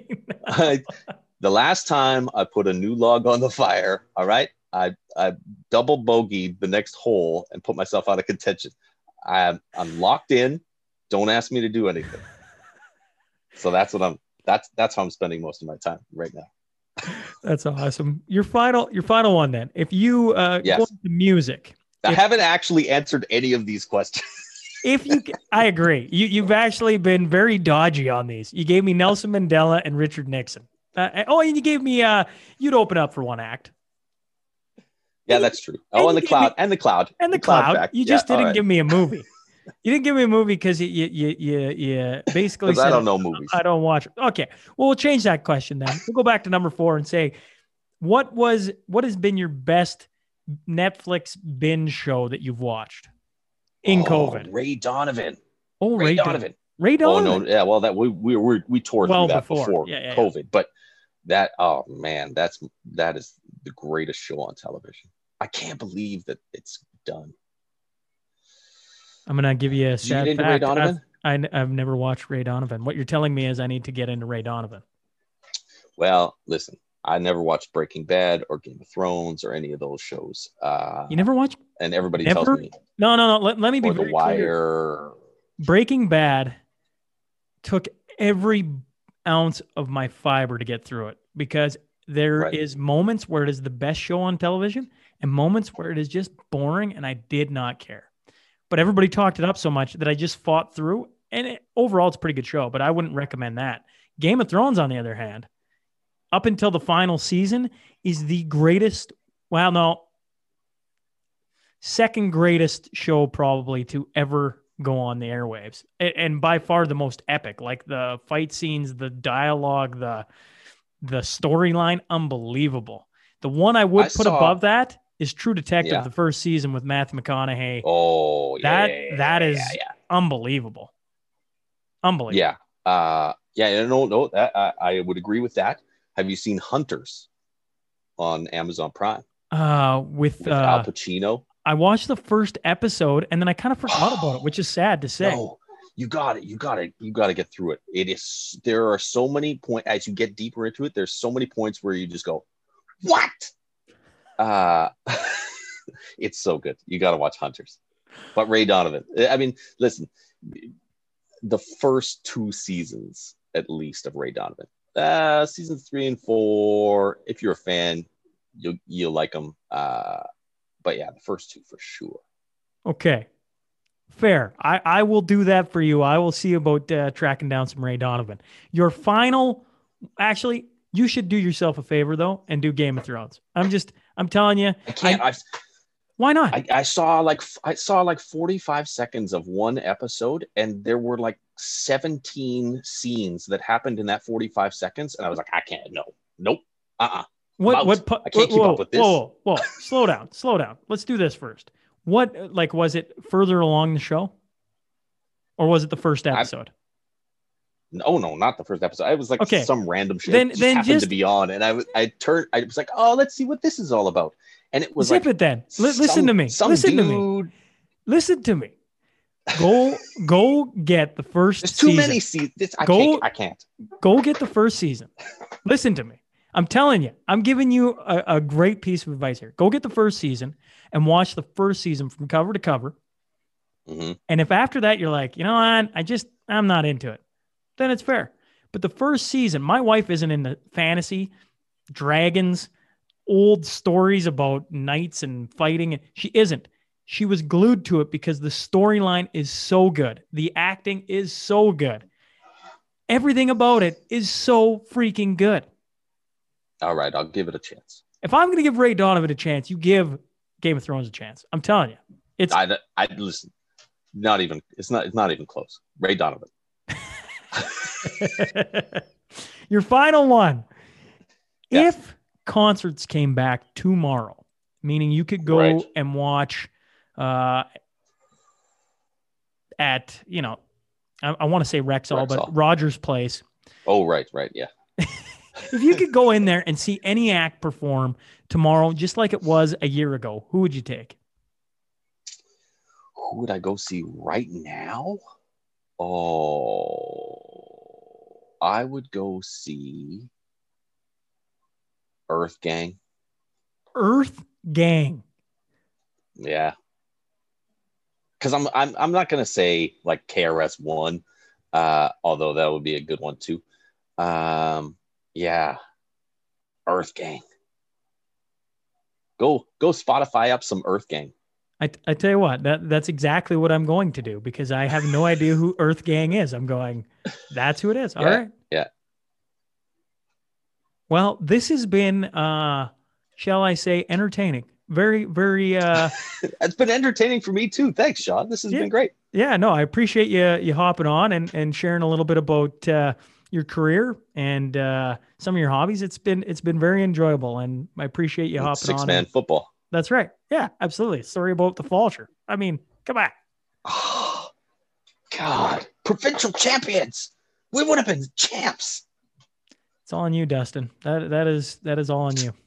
right. I, the last time I put a new log on the fire, all right, I I double bogeyed the next hole and put myself out of contention. I'm I'm locked in. Don't ask me to do anything. So that's what I'm. That's that's how I'm spending most of my time right now. That's awesome. Your final, your final one then. If you uh, Yes. go into music, I If- haven't actually answered any of these questions. if you, I agree. You you've actually been very dodgy on these. You gave me Nelson Mandela and Richard Nixon. Uh, oh, and you gave me uh, you'd open up for one act Yeah, that's true. Oh, and you the gave me- cloud, and the cloud, and the, cloud. fact. You just all didn't right. give me a movie. You didn't give me a movie because you you you you basically 'Cause I don't know movies. I don't watch. Okay, well we'll change that question then. We'll go back to number four and say, what was what has been your best Netflix binge show that you've watched in Oh, COVID? Ray Donovan. Oh, Ray, Ray Don- Donovan. Ray Donovan. Oh no, yeah. Well, that we we we, we tore Well through that before. before, Yeah, yeah, yeah. COVID, but that oh man, that's that is the greatest show on television. I can't believe that it's done. I'm gonna give you a you sad Ray fact. Donovan? I've, I, have never watched Ray Donovan. What you're telling me is I need to get into Ray Donovan. Well, listen, I never watched Breaking Bad or Game of Thrones or any of those shows. Uh, You never watched? and everybody Never? tells me No, no, no. Let, let me be The very clear. Wire. Breaking Bad took every ounce of my fiber to get through it because there is Right. moments where it is the best show on television and moments where it is just boring and I did not care. But everybody talked it up so much that I just fought through and it, overall it's a pretty good show, but I wouldn't recommend that. Game of Thrones on the other hand, up until the final season is the greatest, well no, second greatest show probably to ever go on the airwaves A- and by far the most epic like the fight scenes the dialogue the the storyline unbelievable the one i would I put saw- above that is true detective Yeah. the first season with matthew mcconaughey Oh, yeah, That- yeah, that yeah. unbelievable unbelievable Yeah. Uh, yeah, no, no, that I, I would agree with that. Have you seen Hunters on Amazon Prime uh with with Al uh Pacino? I watched the first episode and then I kind of forgot about it, which is sad to say. No, you got it. You got it. You got to get through it. It is. There are so many points as you get deeper into it. There's so many points where you just go, "What?" Uh, it's so good. You got to watch Hunters. But Ray Donovan. I mean, listen, the first two seasons at least of Ray Donovan. Uh, seasons three and four. If you're a fan, you'll you'll like them. Uh, but yeah, the first two for sure. Okay. Fair. I, I will do that for you. I will see about uh, tracking down some Ray Donovan. Your final, actually, you should do yourself a favor though and do Game of Thrones. I'm just, I'm telling you, I can't. I, why not? I, I saw like I saw like 45 seconds of one episode, and there were like 17 scenes that happened in that 45 seconds, and I was like, I can't. No, nope. Uh. uh What? out. What? I can't keep up with this. Whoa, whoa, whoa! slow down, slow down. Let's do this first. What? Like, was it further along the show, or was it the first episode? No, no, not the first episode. I was like Okay. some random shit. Then- just then happened just- to be on, and I was I turned. I was like, oh, let's see what this is all about. And it was Zip like it then. Li- listen some- to me. Listen to me. Listen to me. Go, go get the first. There's too season. many seasons. I Go- can't. I can't. Go get the first season. Listen to me. I'm telling you, I'm giving you a, a great piece of advice here. Go get the first season and watch the first season from cover to cover. hmm And if after that you're like, you know what, I just, I'm not into it, then it's fair. But the first season, my wife isn't into fantasy, dragons, old stories about knights and fighting. And she isn't. She was glued to it because the storyline is so good. The acting is so good. Everything about it is so freaking good. All right, I'll give it a chance. If I'm going to give Ray Donovan a chance, you give Game of Thrones a chance. I'm telling you. It's I, I listen. Not even. It's not. It's not even close. Ray Donovan. Your final one. Yeah. If concerts came back tomorrow, meaning you could go Right. and watch uh, at, you know, I, I want to say Rexall, Rexall. but Rogers Place. Oh, right, right, yeah. If you could go in there and see any act perform tomorrow, just like it was a year ago, who would you take? Who would I go see right now? Oh, I would go see Earth Gang. Earth Gang. Yeah. Cause I'm I'm I'm not gonna say like KRS one, uh, although that would be a good one too. Um, yeah. Earth Gang. Go go Spotify up some Earth Gang. I, I tell you what, that that's exactly what I'm going to do because I have no idea who Earth Gang is. I'm going, that's who it is. All right. Yeah, yeah. Well, this has been, uh, shall I say, entertaining. Very, very. Uh, It's been entertaining for me too. Thanks, Sean. This has Yeah. been great. yeah, no, I appreciate you you hopping on and and sharing a little bit about uh, your career and uh, some of your hobbies. It's been it's been very enjoyable, and I appreciate you hopping Six on. man and- football. That's right. Yeah, absolutely. Sorry about the Falsher. I mean, come on. Oh, God. Provincial champions. We would have been champs. It's all on you, Dustin. That that is that is all on you.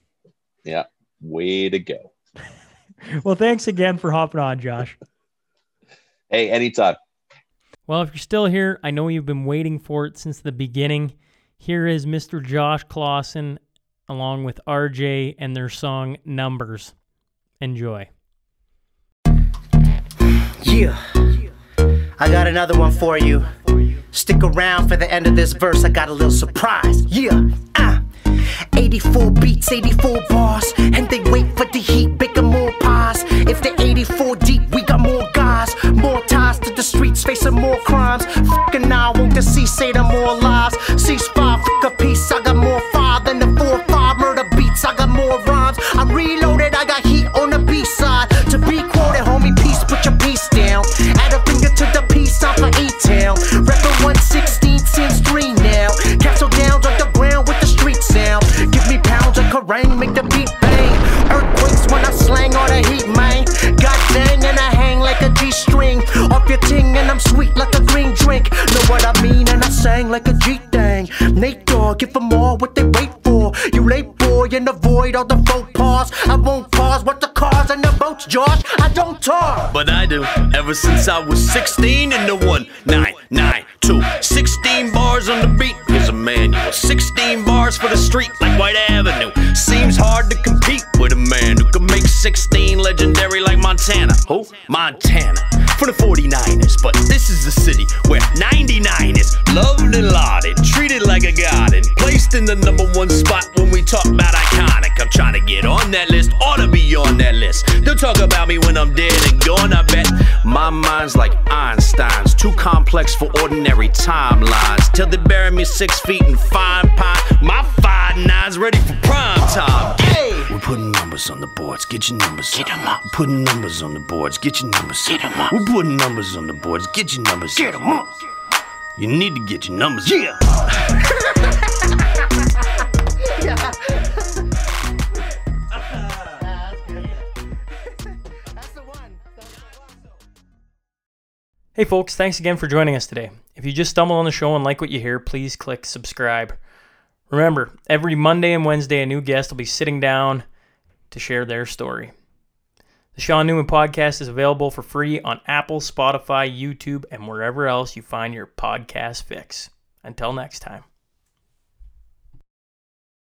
Yeah. Way to go. Well, thanks again for hopping on, Josh. Hey, anytime. Well, if you're still here, I know you've been waiting for it since the beginning. Here is Mr. Josh Clausen along with RJ and their song Numbers. Enjoy. Yeah. I got another one for you. Stick around for the end of this verse. I got a little surprise. Yeah. Uh. 84 beats, 84 bars. And they wait for the heat, bigger more pies. If the 84 deep, we got more guys. More ties to the streets, facing more crimes. Fucking now, won't the sea say the more lives? Ceasefire, like a G thing. Nate Dogg, give them all what they wait for. You late boy, and avoid all the faux pas. I won't pause, what the cars and the boat talks, Josh. I don't talk. But I do. Ever since I was 16 in the 1992. 16 bars on the beat. Here's a manual. 16 bars for the street like Whyte Avenue. Seems hard to compete with a man who can make 16 legendary Montana. Who? Montana. For the 49ers. But this is the city where 99 is loved and lauded. Treated like a god and placed in the number one spot when we talk about iconic. Trying to get on that list. Ought to be on that list. They'll talk about me when I'm dead and gone, I bet. My mind's like Einstein's, too complex for ordinary timelines. Till they bury me six feet in fine pine. My five nine's ready for prime time. Hey! We're putting numbers on the boards, get your numbers Get them up. We're putting numbers on the boards, get your numbers Get them up. We're putting numbers on the boards, get your numbers Get 'em up. You need to get your numbers Yeah. Hey, folks, thanks again for joining us today. If you just stumble on the show and like what you hear, please click subscribe. Remember, every Monday and Wednesday, a new guest will be sitting down to share their story. The Sean Newman podcast is available for free on Apple, Spotify, YouTube, and wherever else you find your podcast fix. Until next time.